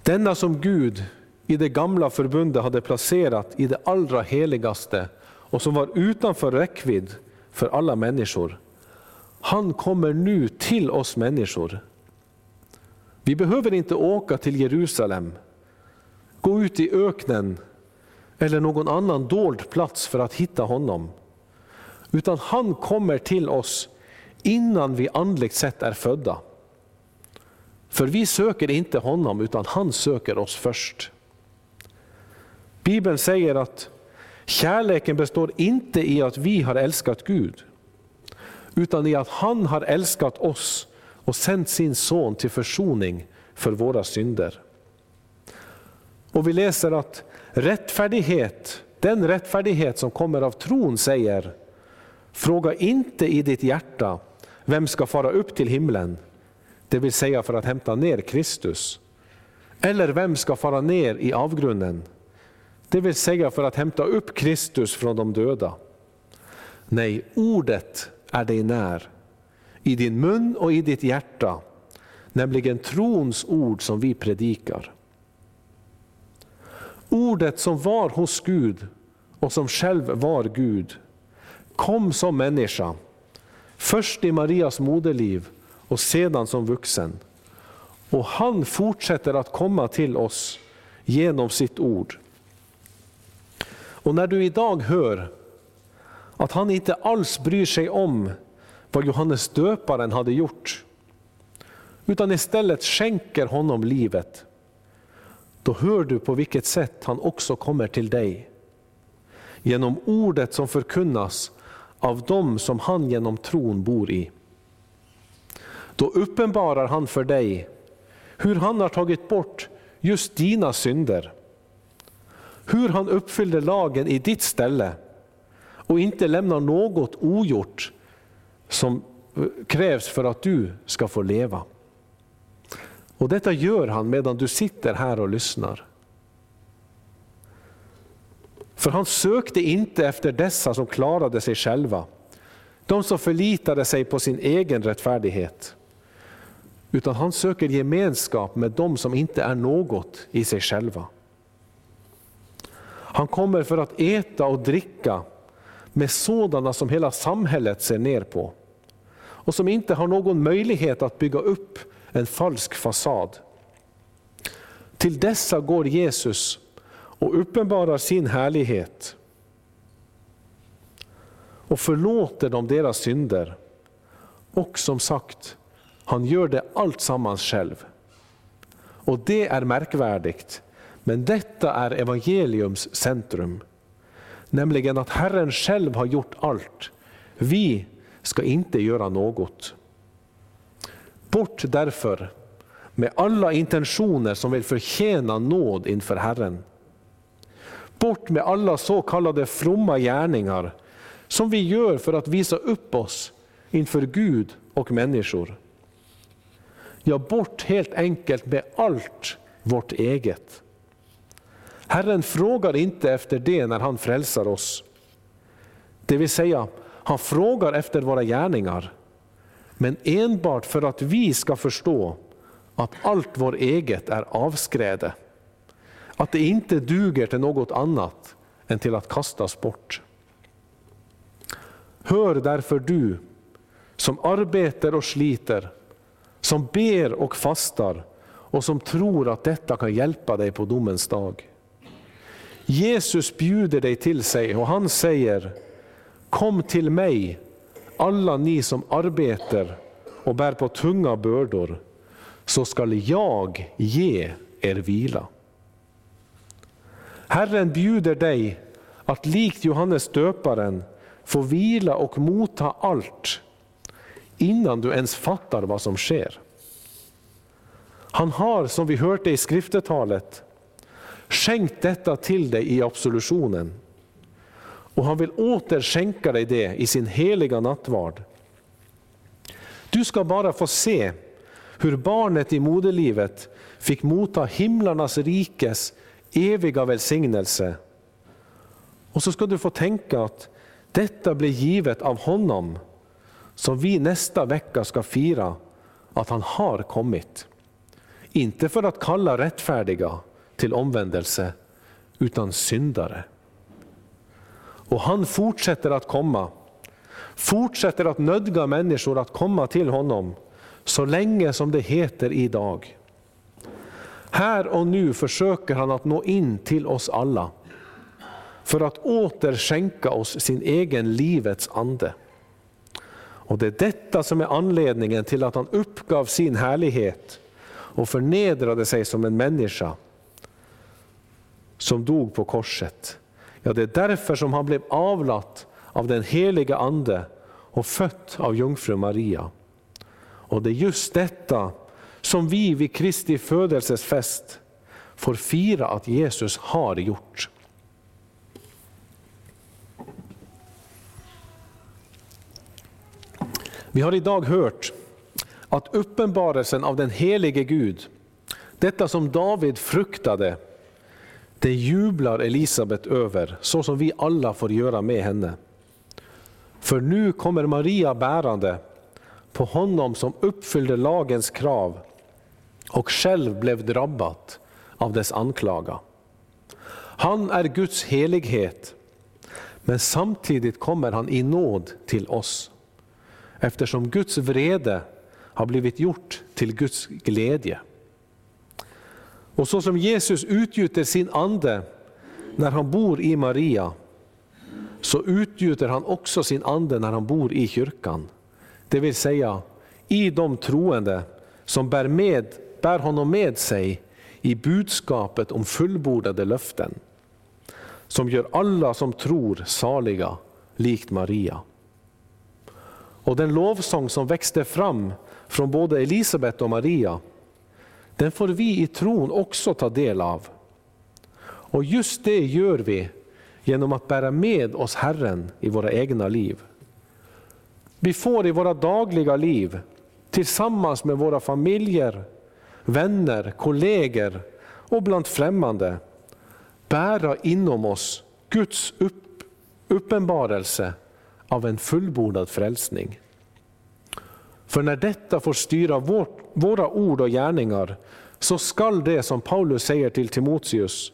Denna som Gud i det gamla förbundet hade placerat i det allra heligaste och som var utanför räckvidd för alla människor. Han kommer nu till oss människor. Vi behöver inte åka till Jerusalem, gå ut i öknen eller någon annan dold plats för att hitta honom. Utan han kommer till oss innan vi andligt sett är födda. För vi söker inte honom, utan han söker oss först. Bibeln säger att kärleken består inte i att vi har älskat Gud, utan i att han har älskat oss och sänt sin son till försoning för våra synder. Och vi läser att rättfärdighet, den rättfärdighet som kommer av tron säger, fråga inte i ditt hjärta vem ska fara upp till himlen, det vill säga för att hämta ner Kristus. Eller vem ska fara ner i avgrunden, det vill säga för att hämta upp Kristus från de döda. Nej, ordet är dig när, i din mun och i ditt hjärta, nämligen trons ord som vi predikar. Ordet som var hos Gud och som själv var Gud, kom som människa, först i Marias moderliv och sedan som vuxen. Och han fortsätter att komma till oss genom sitt ord. Och när du idag hör att han inte alls bryr sig om vad Johannes döparen hade gjort, utan istället skänker honom livet, då hör du på vilket sätt han också kommer till dig. Genom ordet som förkunnas av dem som han genom tron bor i. Då uppenbarar han för dig hur han har tagit bort just dina synder. Hur han uppfyllde lagen i ditt ställe och inte lämnar något ogjort som eh, krävs för att du ska få leva. Och Detta gör han medan du sitter här och lyssnar. För han sökte inte efter dessa som klarade sig själva, de som förlitade sig på sin egen rättfärdighet. Utan han söker gemenskap med de som inte är något i sig själva. Han kommer för att äta och dricka med sådana som hela samhället ser ner på och som inte har någon möjlighet att bygga upp en falsk fasad. Till dessa går Jesus och uppenbarar sin härlighet och förlåter dem deras synder. Och som sagt, han gör det allt sammans själv. Och det är märkvärdigt, men detta är evangeliums centrum. Nämligen att Herren själv har gjort allt. Vi ska inte göra något. Bort därför med alla intentioner som vill förtjäna nåd inför Herren. Bort med alla så kallade fromma gärningar som vi gör för att visa upp oss inför Gud och människor. Ja, bort helt enkelt med allt vårt eget. Herren frågar inte efter det när han frälsar oss. Det vill säga, han frågar efter våra gärningar. Men enbart för att vi ska förstå att allt vårt eget är avskräde. Att det inte duger till något annat än till att kastas bort. Hör därför du som arbetar och sliter, som ber och fastar och som tror att detta kan hjälpa dig på domens dag. Jesus bjuder dig till sig och han säger Kom till mig, alla ni som arbetar och bär på tunga bördor, så skall jag ge er vila. Herren bjuder dig att likt Johannes döparen få vila och motta allt innan du ens fattar vad som sker. Han har, som vi hörde i skriftetalet, skänkt detta till dig i absolutionen. Och han vill åter skänka dig det i sin heliga nattvard. Du ska bara få se hur barnet i moderlivet fick motta himlarnas rikes eviga välsignelse. Och så ska du få tänka att detta blir givet av honom som vi nästa vecka ska fira att han har kommit. Inte för att kalla rättfärdiga till omvändelse, utan syndare. Och han fortsätter att komma. Fortsätter att nödga människor att komma till honom så länge som det heter idag. Här och nu försöker han att nå in till oss alla för att åter skänka oss sin egen livets ande. Och Det är detta som är anledningen till att han uppgav sin härlighet och förnedrade sig som en människa som dog på korset. Ja, det är därför som han blev avlat av den heliga Ande och fött av jungfru Maria. Och det är just detta som vi vid Kristi födelsesfest får fira att Jesus har gjort. Vi har idag hört att uppenbarelsen av den helige Gud, detta som David fruktade, det jublar Elisabet över, så som vi alla får göra med henne. För nu kommer Maria bärande på honom som uppfyllde lagens krav och själv blev drabbat av dess anklaga. Han är Guds helighet, men samtidigt kommer han i nåd till oss. Eftersom Guds vrede har blivit gjort till Guds glädje. Och så som Jesus utgjuter sin ande när han bor i Maria, så utgjuter han också sin ande när han bor i kyrkan. Det vill säga i de troende som bär, med, bär honom med sig i budskapet om fullbordade löften, som gör alla som tror saliga, likt Maria. Och den lovsång som växte fram från både Elisabet och Maria, den får vi i tron också ta del av. Och just det gör vi genom att bära med oss Herren i våra egna liv. Vi får i våra dagliga liv, tillsammans med våra familjer, vänner, kollegor och bland främmande, bära inom oss Guds upp, uppenbarelse av en fullbordad frälsning. För när detta får styra vårt, våra ord och gärningar, så skall det som Paulus säger till Timoteus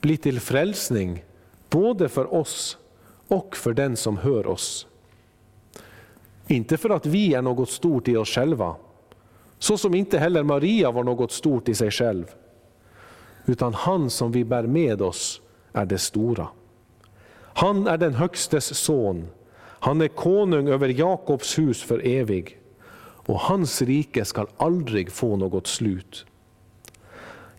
bli till frälsning både för oss och för den som hör oss. Inte för att vi är något stort i oss själva, så som inte heller Maria var något stort i sig själv, utan han som vi bär med oss är det stora. Han är den Högstes son, han är konung över Jakobs hus för evig, och hans rike skall aldrig få något slut.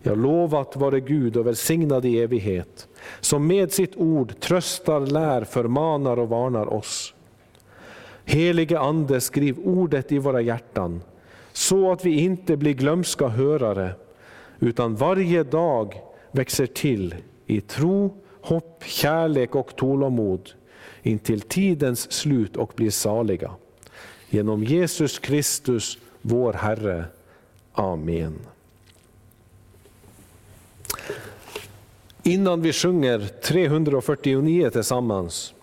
Jag lovat vare Gud och välsignad i evighet, som med sitt ord tröstar, lär, förmanar och varnar oss. Helige Ande, skriv ordet i våra hjärtan, så att vi inte blir glömska hörare, utan varje dag växer till i tro, hopp, kärlek och tålamod intill tidens slut och blir saliga. Genom Jesus Kristus, vår Herre. Amen. Innan vi sjunger 349 tillsammans,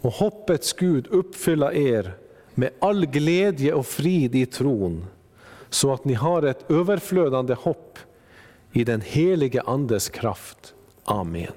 och hoppets Gud uppfylla er med all glädje och frid i tron, så att ni har ett överflödande hopp i den helige Andes kraft. Amen.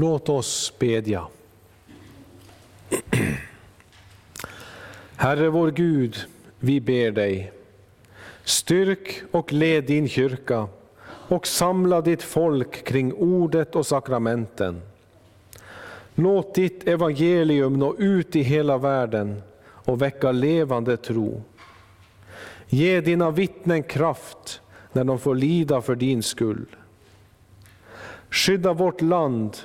Låt oss bedja. Herre vår Gud, vi ber dig, styrk och led din kyrka och samla ditt folk kring ordet och sakramenten. Låt ditt evangelium nå ut i hela världen och väcka levande tro. Ge dina vittnen kraft när de får lida för din skull. Skydda vårt land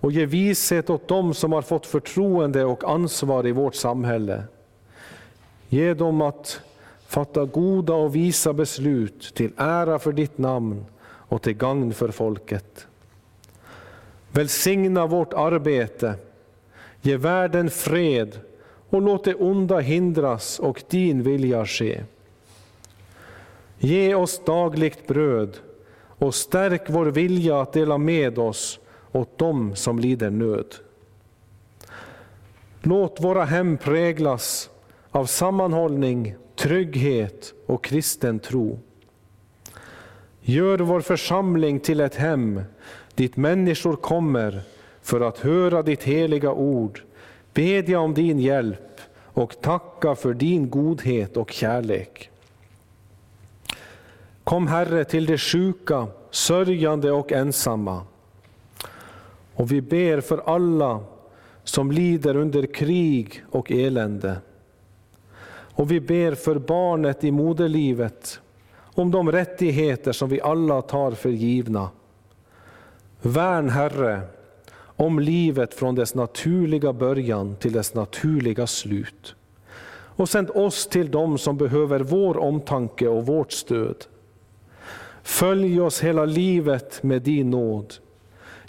och ge vishet åt dem som har fått förtroende och ansvar i vårt samhälle. Ge dem att fatta goda och visa beslut till ära för ditt namn och till gagn för folket. Välsigna vårt arbete, ge världen fred och låt det onda hindras och din vilja ske. Ge oss dagligt bröd och stärk vår vilja att dela med oss åt dem som lider nöd. Låt våra hem präglas av sammanhållning, trygghet och kristen tro. Gör vår församling till ett hem dit människor kommer för att höra ditt heliga ord, bedja om din hjälp och tacka för din godhet och kärlek. Kom Herre till de sjuka, sörjande och ensamma. Och vi ber för alla som lider under krig och elände. Och vi ber för barnet i moderlivet, om de rättigheter som vi alla tar för givna. Värn Herre om livet från dess naturliga början till dess naturliga slut. Och sänd oss till dem som behöver vår omtanke och vårt stöd. Följ oss hela livet med din nåd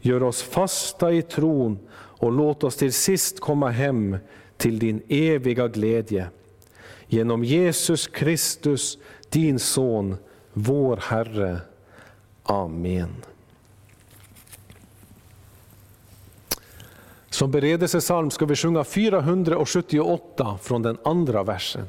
Gör oss fasta i tron och låt oss till sist komma hem till din eviga glädje. Genom Jesus Kristus, din Son, vår Herre. Amen. Som beredelsesalm ska vi sjunga 478 från den andra versen.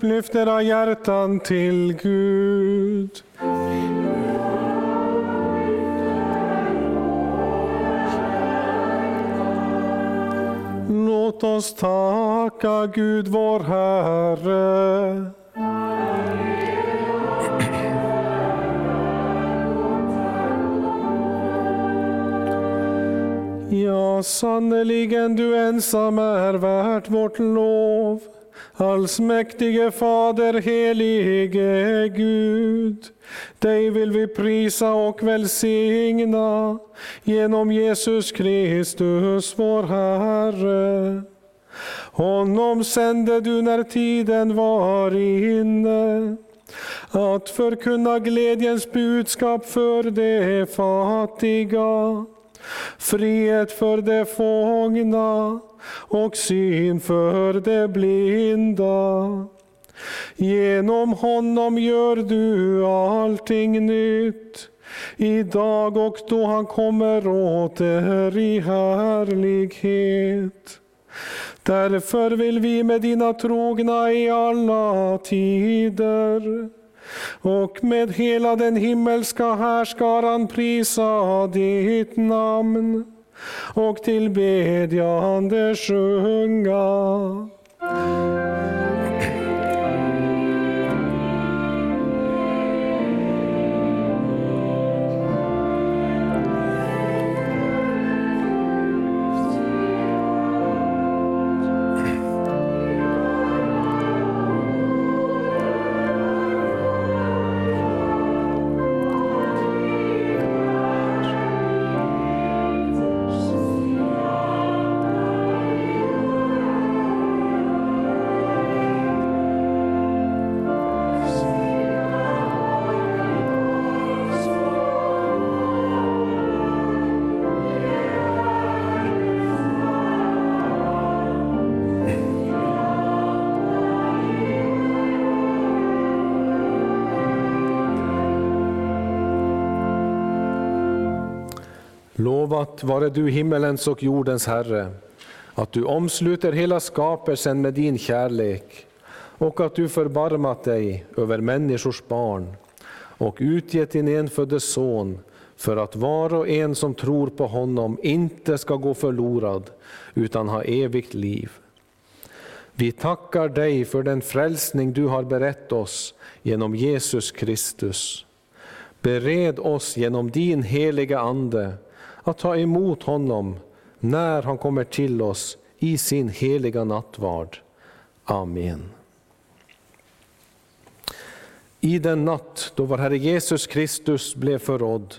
Upplyft era hjärtan till Gud. Låt oss tacka Gud vår Herre. Ja, sannerligen du ensam är värt vårt lov. Allsmäktige Fader, helige Gud. Dig vill vi prisa och välsigna genom Jesus Kristus, vår Herre. Honom sände du när tiden var inne att förkunna glädjens budskap för de fattiga frihet för de fångna och syn för de blinda. Genom honom gör du allting nytt, idag och då han kommer åter i härlighet. Därför vill vi med dina trogna i alla tider och med hela den himmelska härskaran prisa ditt namn och tillbedjande sjunga. Lovat vare du himmelens och jordens Herre, att du omsluter hela skapelsen med din kärlek och att du förbarmat dig över människors barn och utgett din enfödde son för att var och en som tror på honom inte ska gå förlorad utan ha evigt liv. Vi tackar dig för den frälsning du har berett oss genom Jesus Kristus. Bered oss genom din heliga Ande att ta emot honom när han kommer till oss i sin heliga nattvard. Amen. I den natt då vår Herre Jesus Kristus blev förrådd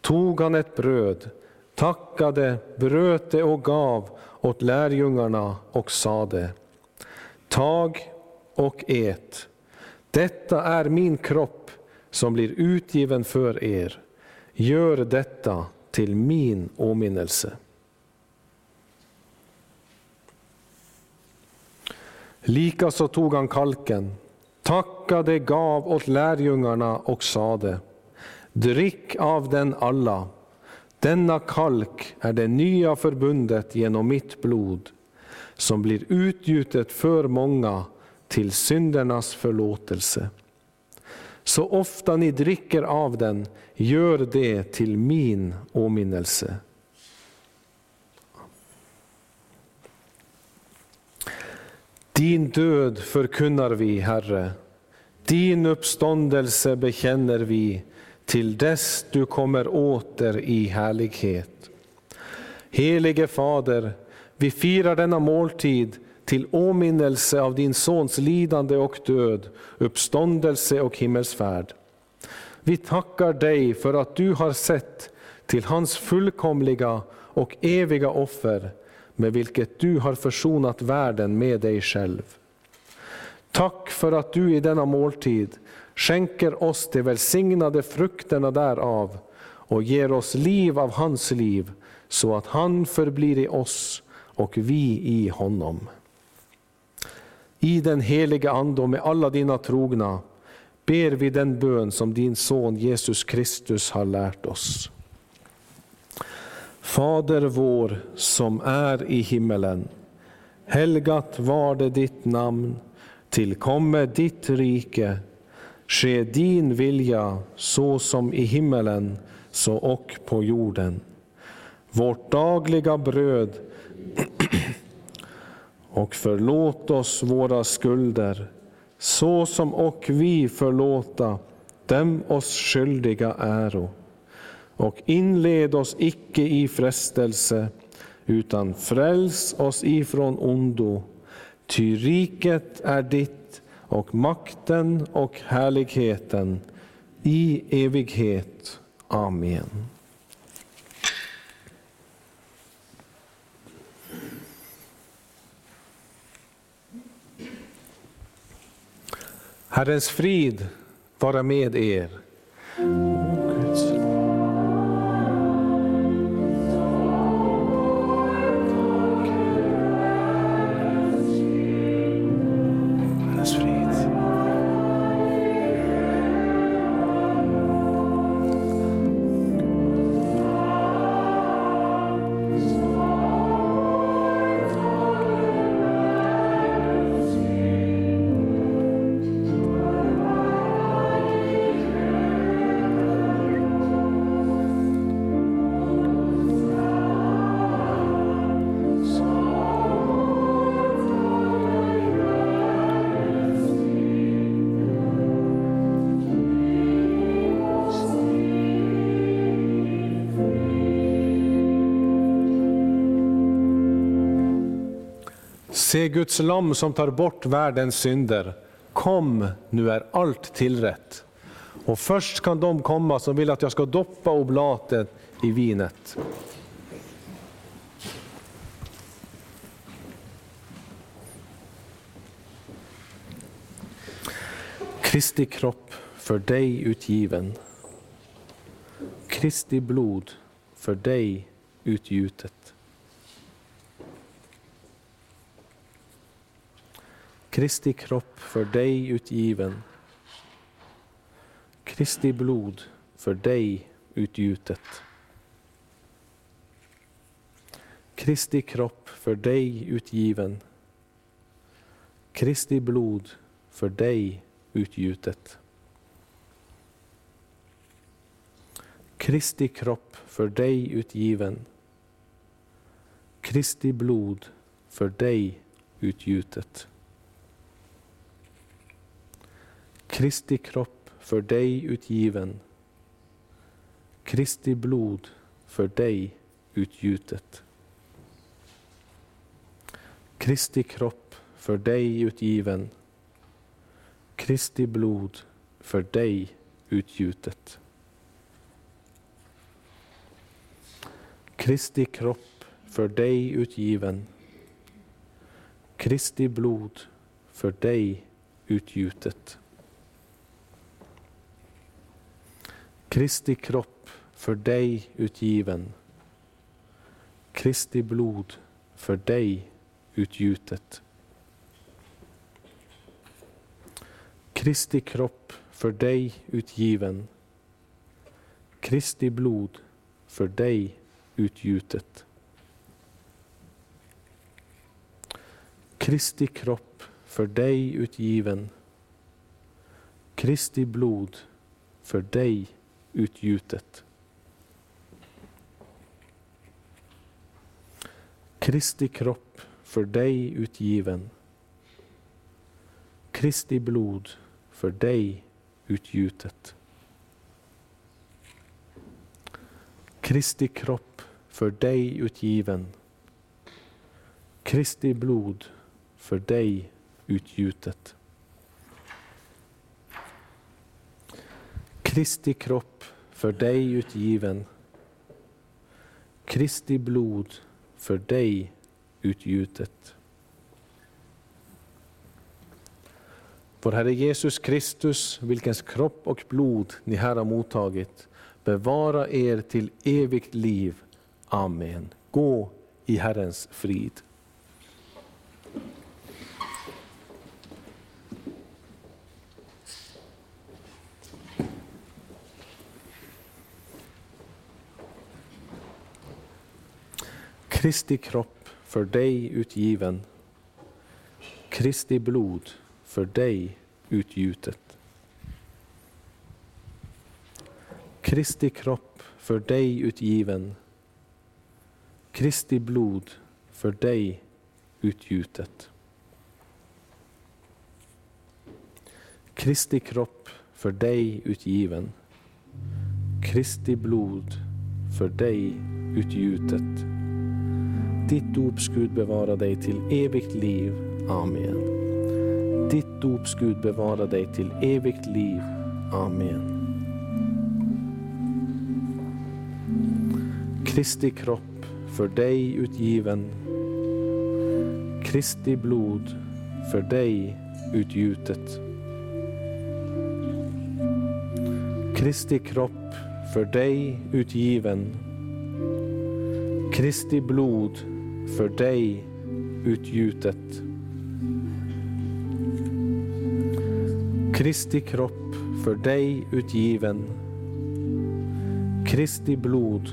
tog han ett bröd, tackade, bröt det och gav åt lärjungarna och sade Tag och ät. Detta är min kropp som blir utgiven för er. Gör detta till min åminnelse. Likaså tog han kalken, tackade, gav åt lärjungarna och sade, drick av den alla. Denna kalk är det nya förbundet genom mitt blod, som blir utgjutet för många till syndernas förlåtelse. Så ofta ni dricker av den, gör det till min åminnelse. Din död förkunnar vi, Herre. Din uppståndelse bekänner vi till dess du kommer åter i härlighet. Helige Fader, vi firar denna måltid till åminnelse av din Sons lidande och död, uppståndelse och himmelsfärd. Vi tackar dig för att du har sett till hans fullkomliga och eviga offer med vilket du har försonat världen med dig själv. Tack för att du i denna måltid skänker oss de välsignade frukterna därav och ger oss liv av hans liv, så att han förblir i oss och vi i honom. I den heliga Ande och med alla dina trogna ber vi den bön som din son Jesus Kristus har lärt oss. Fader vår som är i himmelen. Helgat var det ditt namn. Tillkomme ditt rike, ske din vilja så som i himmelen, så och på jorden. Vårt dagliga bröd och förlåt oss våra skulder, så som och vi förlåta dem oss skyldiga äro. Och inled oss icke i frestelse, utan fräls oss ifrån ondo. Ty riket är ditt och makten och härligheten i evighet. Amen. Herrens frid vara med er. Är Guds lam som tar bort världens synder. Kom, nu är allt tillrätt. Och först kan de komma som vill att jag ska doppa oblaten i vinet. Kristi kropp för dig utgiven. Kristi blod för dig utgjutet. Kristi kropp för dig utgiven. Kristi blod för dig utgjutet. Kristi kropp för dig utgiven. Kristi blod för dig utgjutet. Kristi kropp för dig utgiven. Kristi blod för dig utgjutet. Kristi kropp för dig utgiven, Kristi blod för dig utgjutet. Kristi kropp för dig utgiven, Kristi blod för dig utgjutet. Kristi kropp för dig utgiven, Kristi blod för dig utgjutet. Kristi kropp för dig utgiven, Kristi blod för dig utgjutet. Kristi kropp för dig utgiven, Kristi blod för dig utgjutet. Kristi kropp för dig utgiven, Kristi blod för dig utgjutet. Kristi kropp för dig utgiven. Kristi blod för dig utgjutet. Kristi kropp för dig utgiven. Kristi blod för dig utgjutet. Kristi kropp för dig utgiven. Kristi blod för dig utgjutet. Vår Herre Jesus Kristus, vilkens kropp och blod ni här har mottagit, bevara er till evigt liv. Amen. Gå i Herrens frid. Kristi kropp för dig utgiven, Kristi blod för dig utgjutet. Kristi kropp för dig utgiven, Kristi blod för dig utgjutet. Kristi kropp för dig utgiven, Kristi blod för dig utgjutet. Ditt dopsgud bevara dig till evigt liv. Amen. Ditt dopsgud bevara dig till evigt liv. Amen. Kristi kropp för dig utgiven, Kristi blod för dig utgjutet. Kristi kropp för dig utgiven, Kristi blod för dig utgjutet. Kristi kropp för dig utgiven, Kristi blod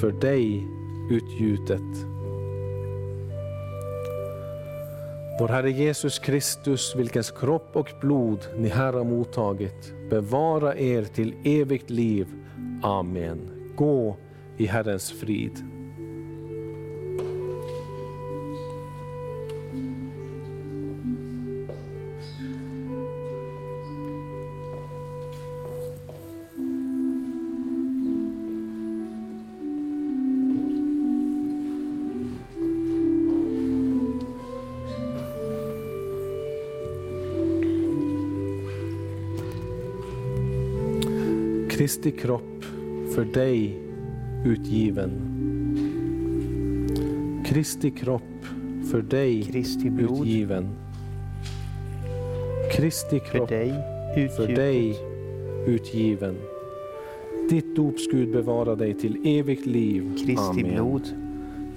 för dig utgjutet. Vår Herre Jesus Kristus, vilkens kropp och blod ni här har mottagit, bevara er till evigt liv. Amen. Gå i Herrens frid. Kristi kropp för dig utgiven. Kristi kropp för dig Kristi blod utgiven. Kristi för kropp dig för dig utgiven. Ditt dopsgud bevara dig till evigt liv. Kristi Amen. blod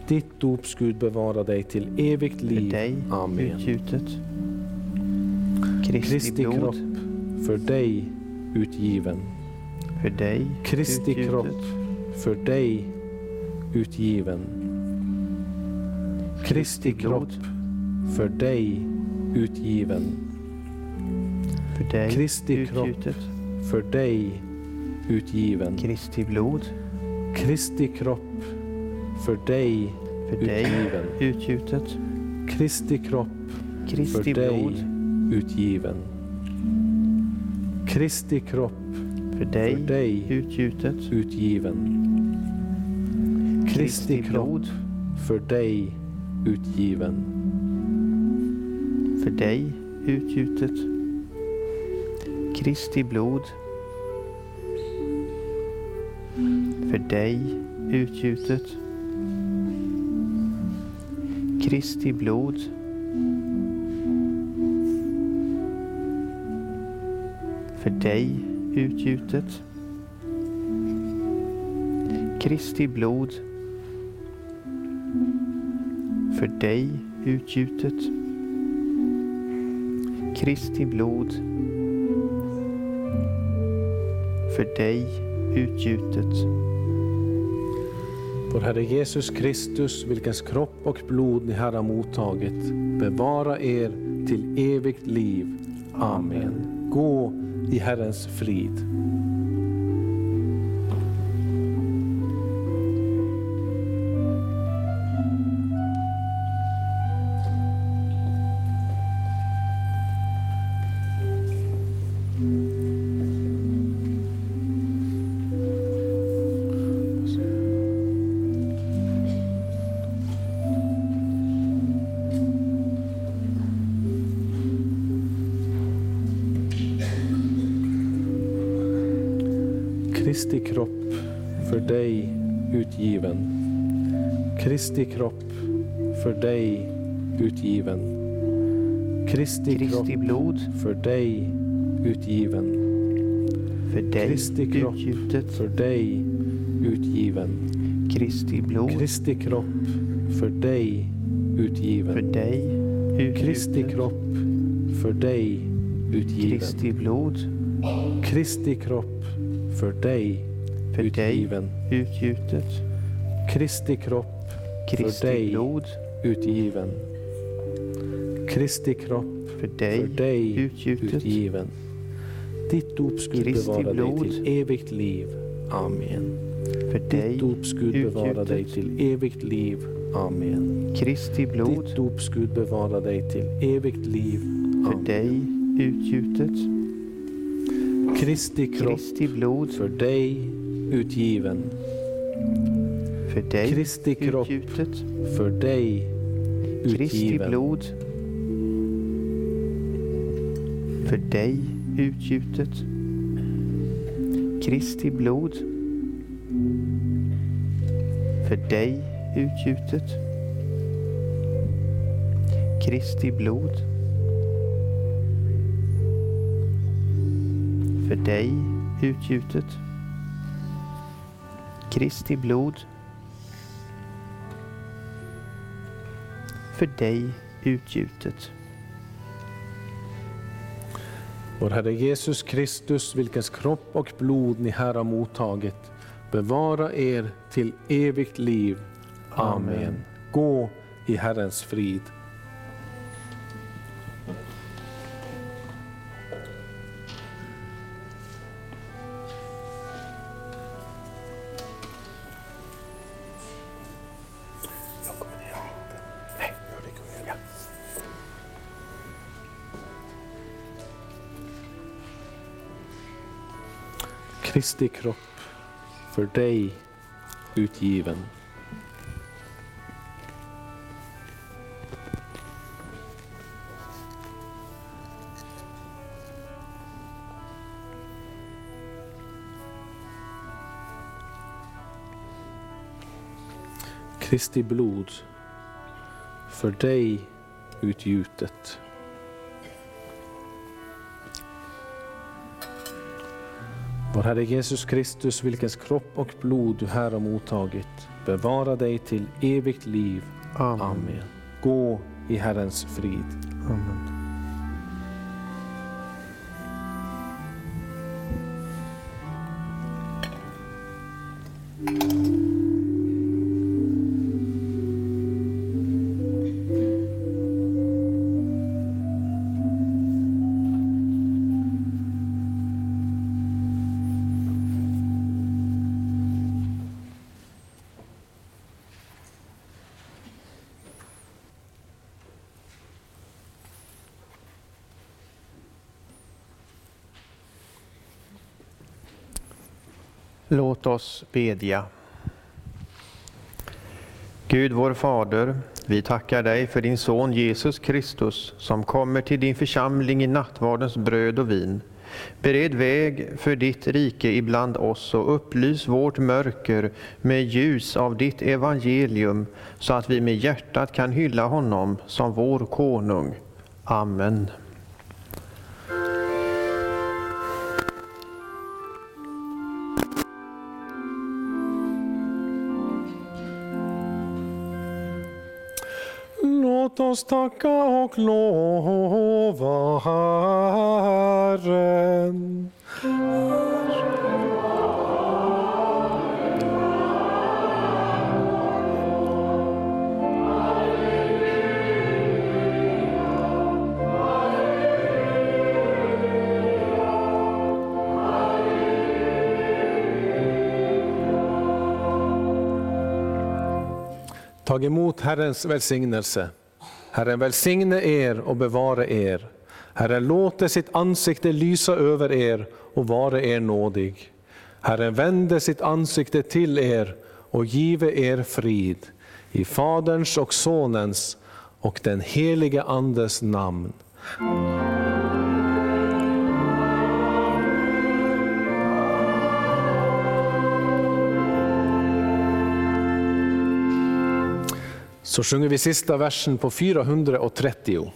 Ditt dopsgud bevara dig till evigt för liv. dig Amen. utgjutet. Kristi Kristi blod kropp för dig utgiven. För dig Kristi utgjutet. kropp för dig utgiven. Kristi kropp för dig utgiven. för dig Kristi kropp utgjutet. för dig utgiven. Kristi blod Kristi kropp för dig för dig utgiven. utgjutet. Kristi kropp för Kristi dig blod utgiven. Kristi kropp för för dig dig utgjutet. utgiven. Kristi blod för dig utgiven. för dig utgjutet. Kristi blod för dig utgjutet. Kristi blod för dig utgjutet. Kristi blod för dig utgjutet. Kristi blod för dig utgjutet. Vår Herre Jesus Kristus, vilkens kropp och blod ni här har mottagit, bevara er till evigt liv. Amen. Gå i Herrens frid. Kristi kropp för dig utgiven. Kristi kropp för dig utgiven. Kristi Kristi blod för dig utgiven. för dig Kristi kropp utgjutet. för dig utgiven. Kristi blod Kristi kropp för dig för utgiven. dig Kristi utgjutet. kropp för dig utgiven. Kristi blod Kristi kropp för dig för dig utgiven. utgjutet. Kristi kropp för Kristi dig blod utgiven. Kristi kropp för dig, för dig utgjutet. utgiven. Ditt dopskudd Kristi bevara dig blod. till evigt liv. Amen. för dig, Ditt dopskudd bevara utgjutet. dig till evigt liv. Amen. Kristi blod, Ditt dopskudd bevara dig till evigt liv. för Amen. dig, utgjutet. Kristi kropp Kristi blod, för dig utgiven. för dig, Kristi kropp utgjutet. för dig Kristi utgiven. blod, för dig, utgjutet. Kristi blod, för dig, utgjutet. Kristi blod, dig, utgjutet. Kristi blod, för dig, utgjutet. Vår Herre Jesus Kristus, vilkens kropp och blod ni här har mottagit, bevara er till evigt liv. Amen. Amen. Gå i Herrens frid. Kristi kropp för dig utgiven. Kristi blod för dig utgjutet. Vår Herre Jesus Kristus, vilkens kropp och blod du här har mottagit, bevara dig till evigt liv. Amen. Amen. Gå i Herrens frid. Amen. Oss bedja. Gud vår Fader, vi tackar dig för din son Jesus Kristus som kommer till din församling i nattvardens bröd och vin. Bered väg för ditt rike ibland oss och upplys vårt mörker med ljus av ditt evangelium så att vi med hjärtat kan hylla honom som vår konung. Amen. Oss tacka och lova Herren. Tag emot Herrens välsignelse. Herren välsigne er och bevare er. Herren låter sitt ansikte lysa över er och vare er nådig. Herren vände sitt ansikte till er och give er frid. I Faderns och Sonens och den helige Andes namn. Så sjunger vi sista versen på 430.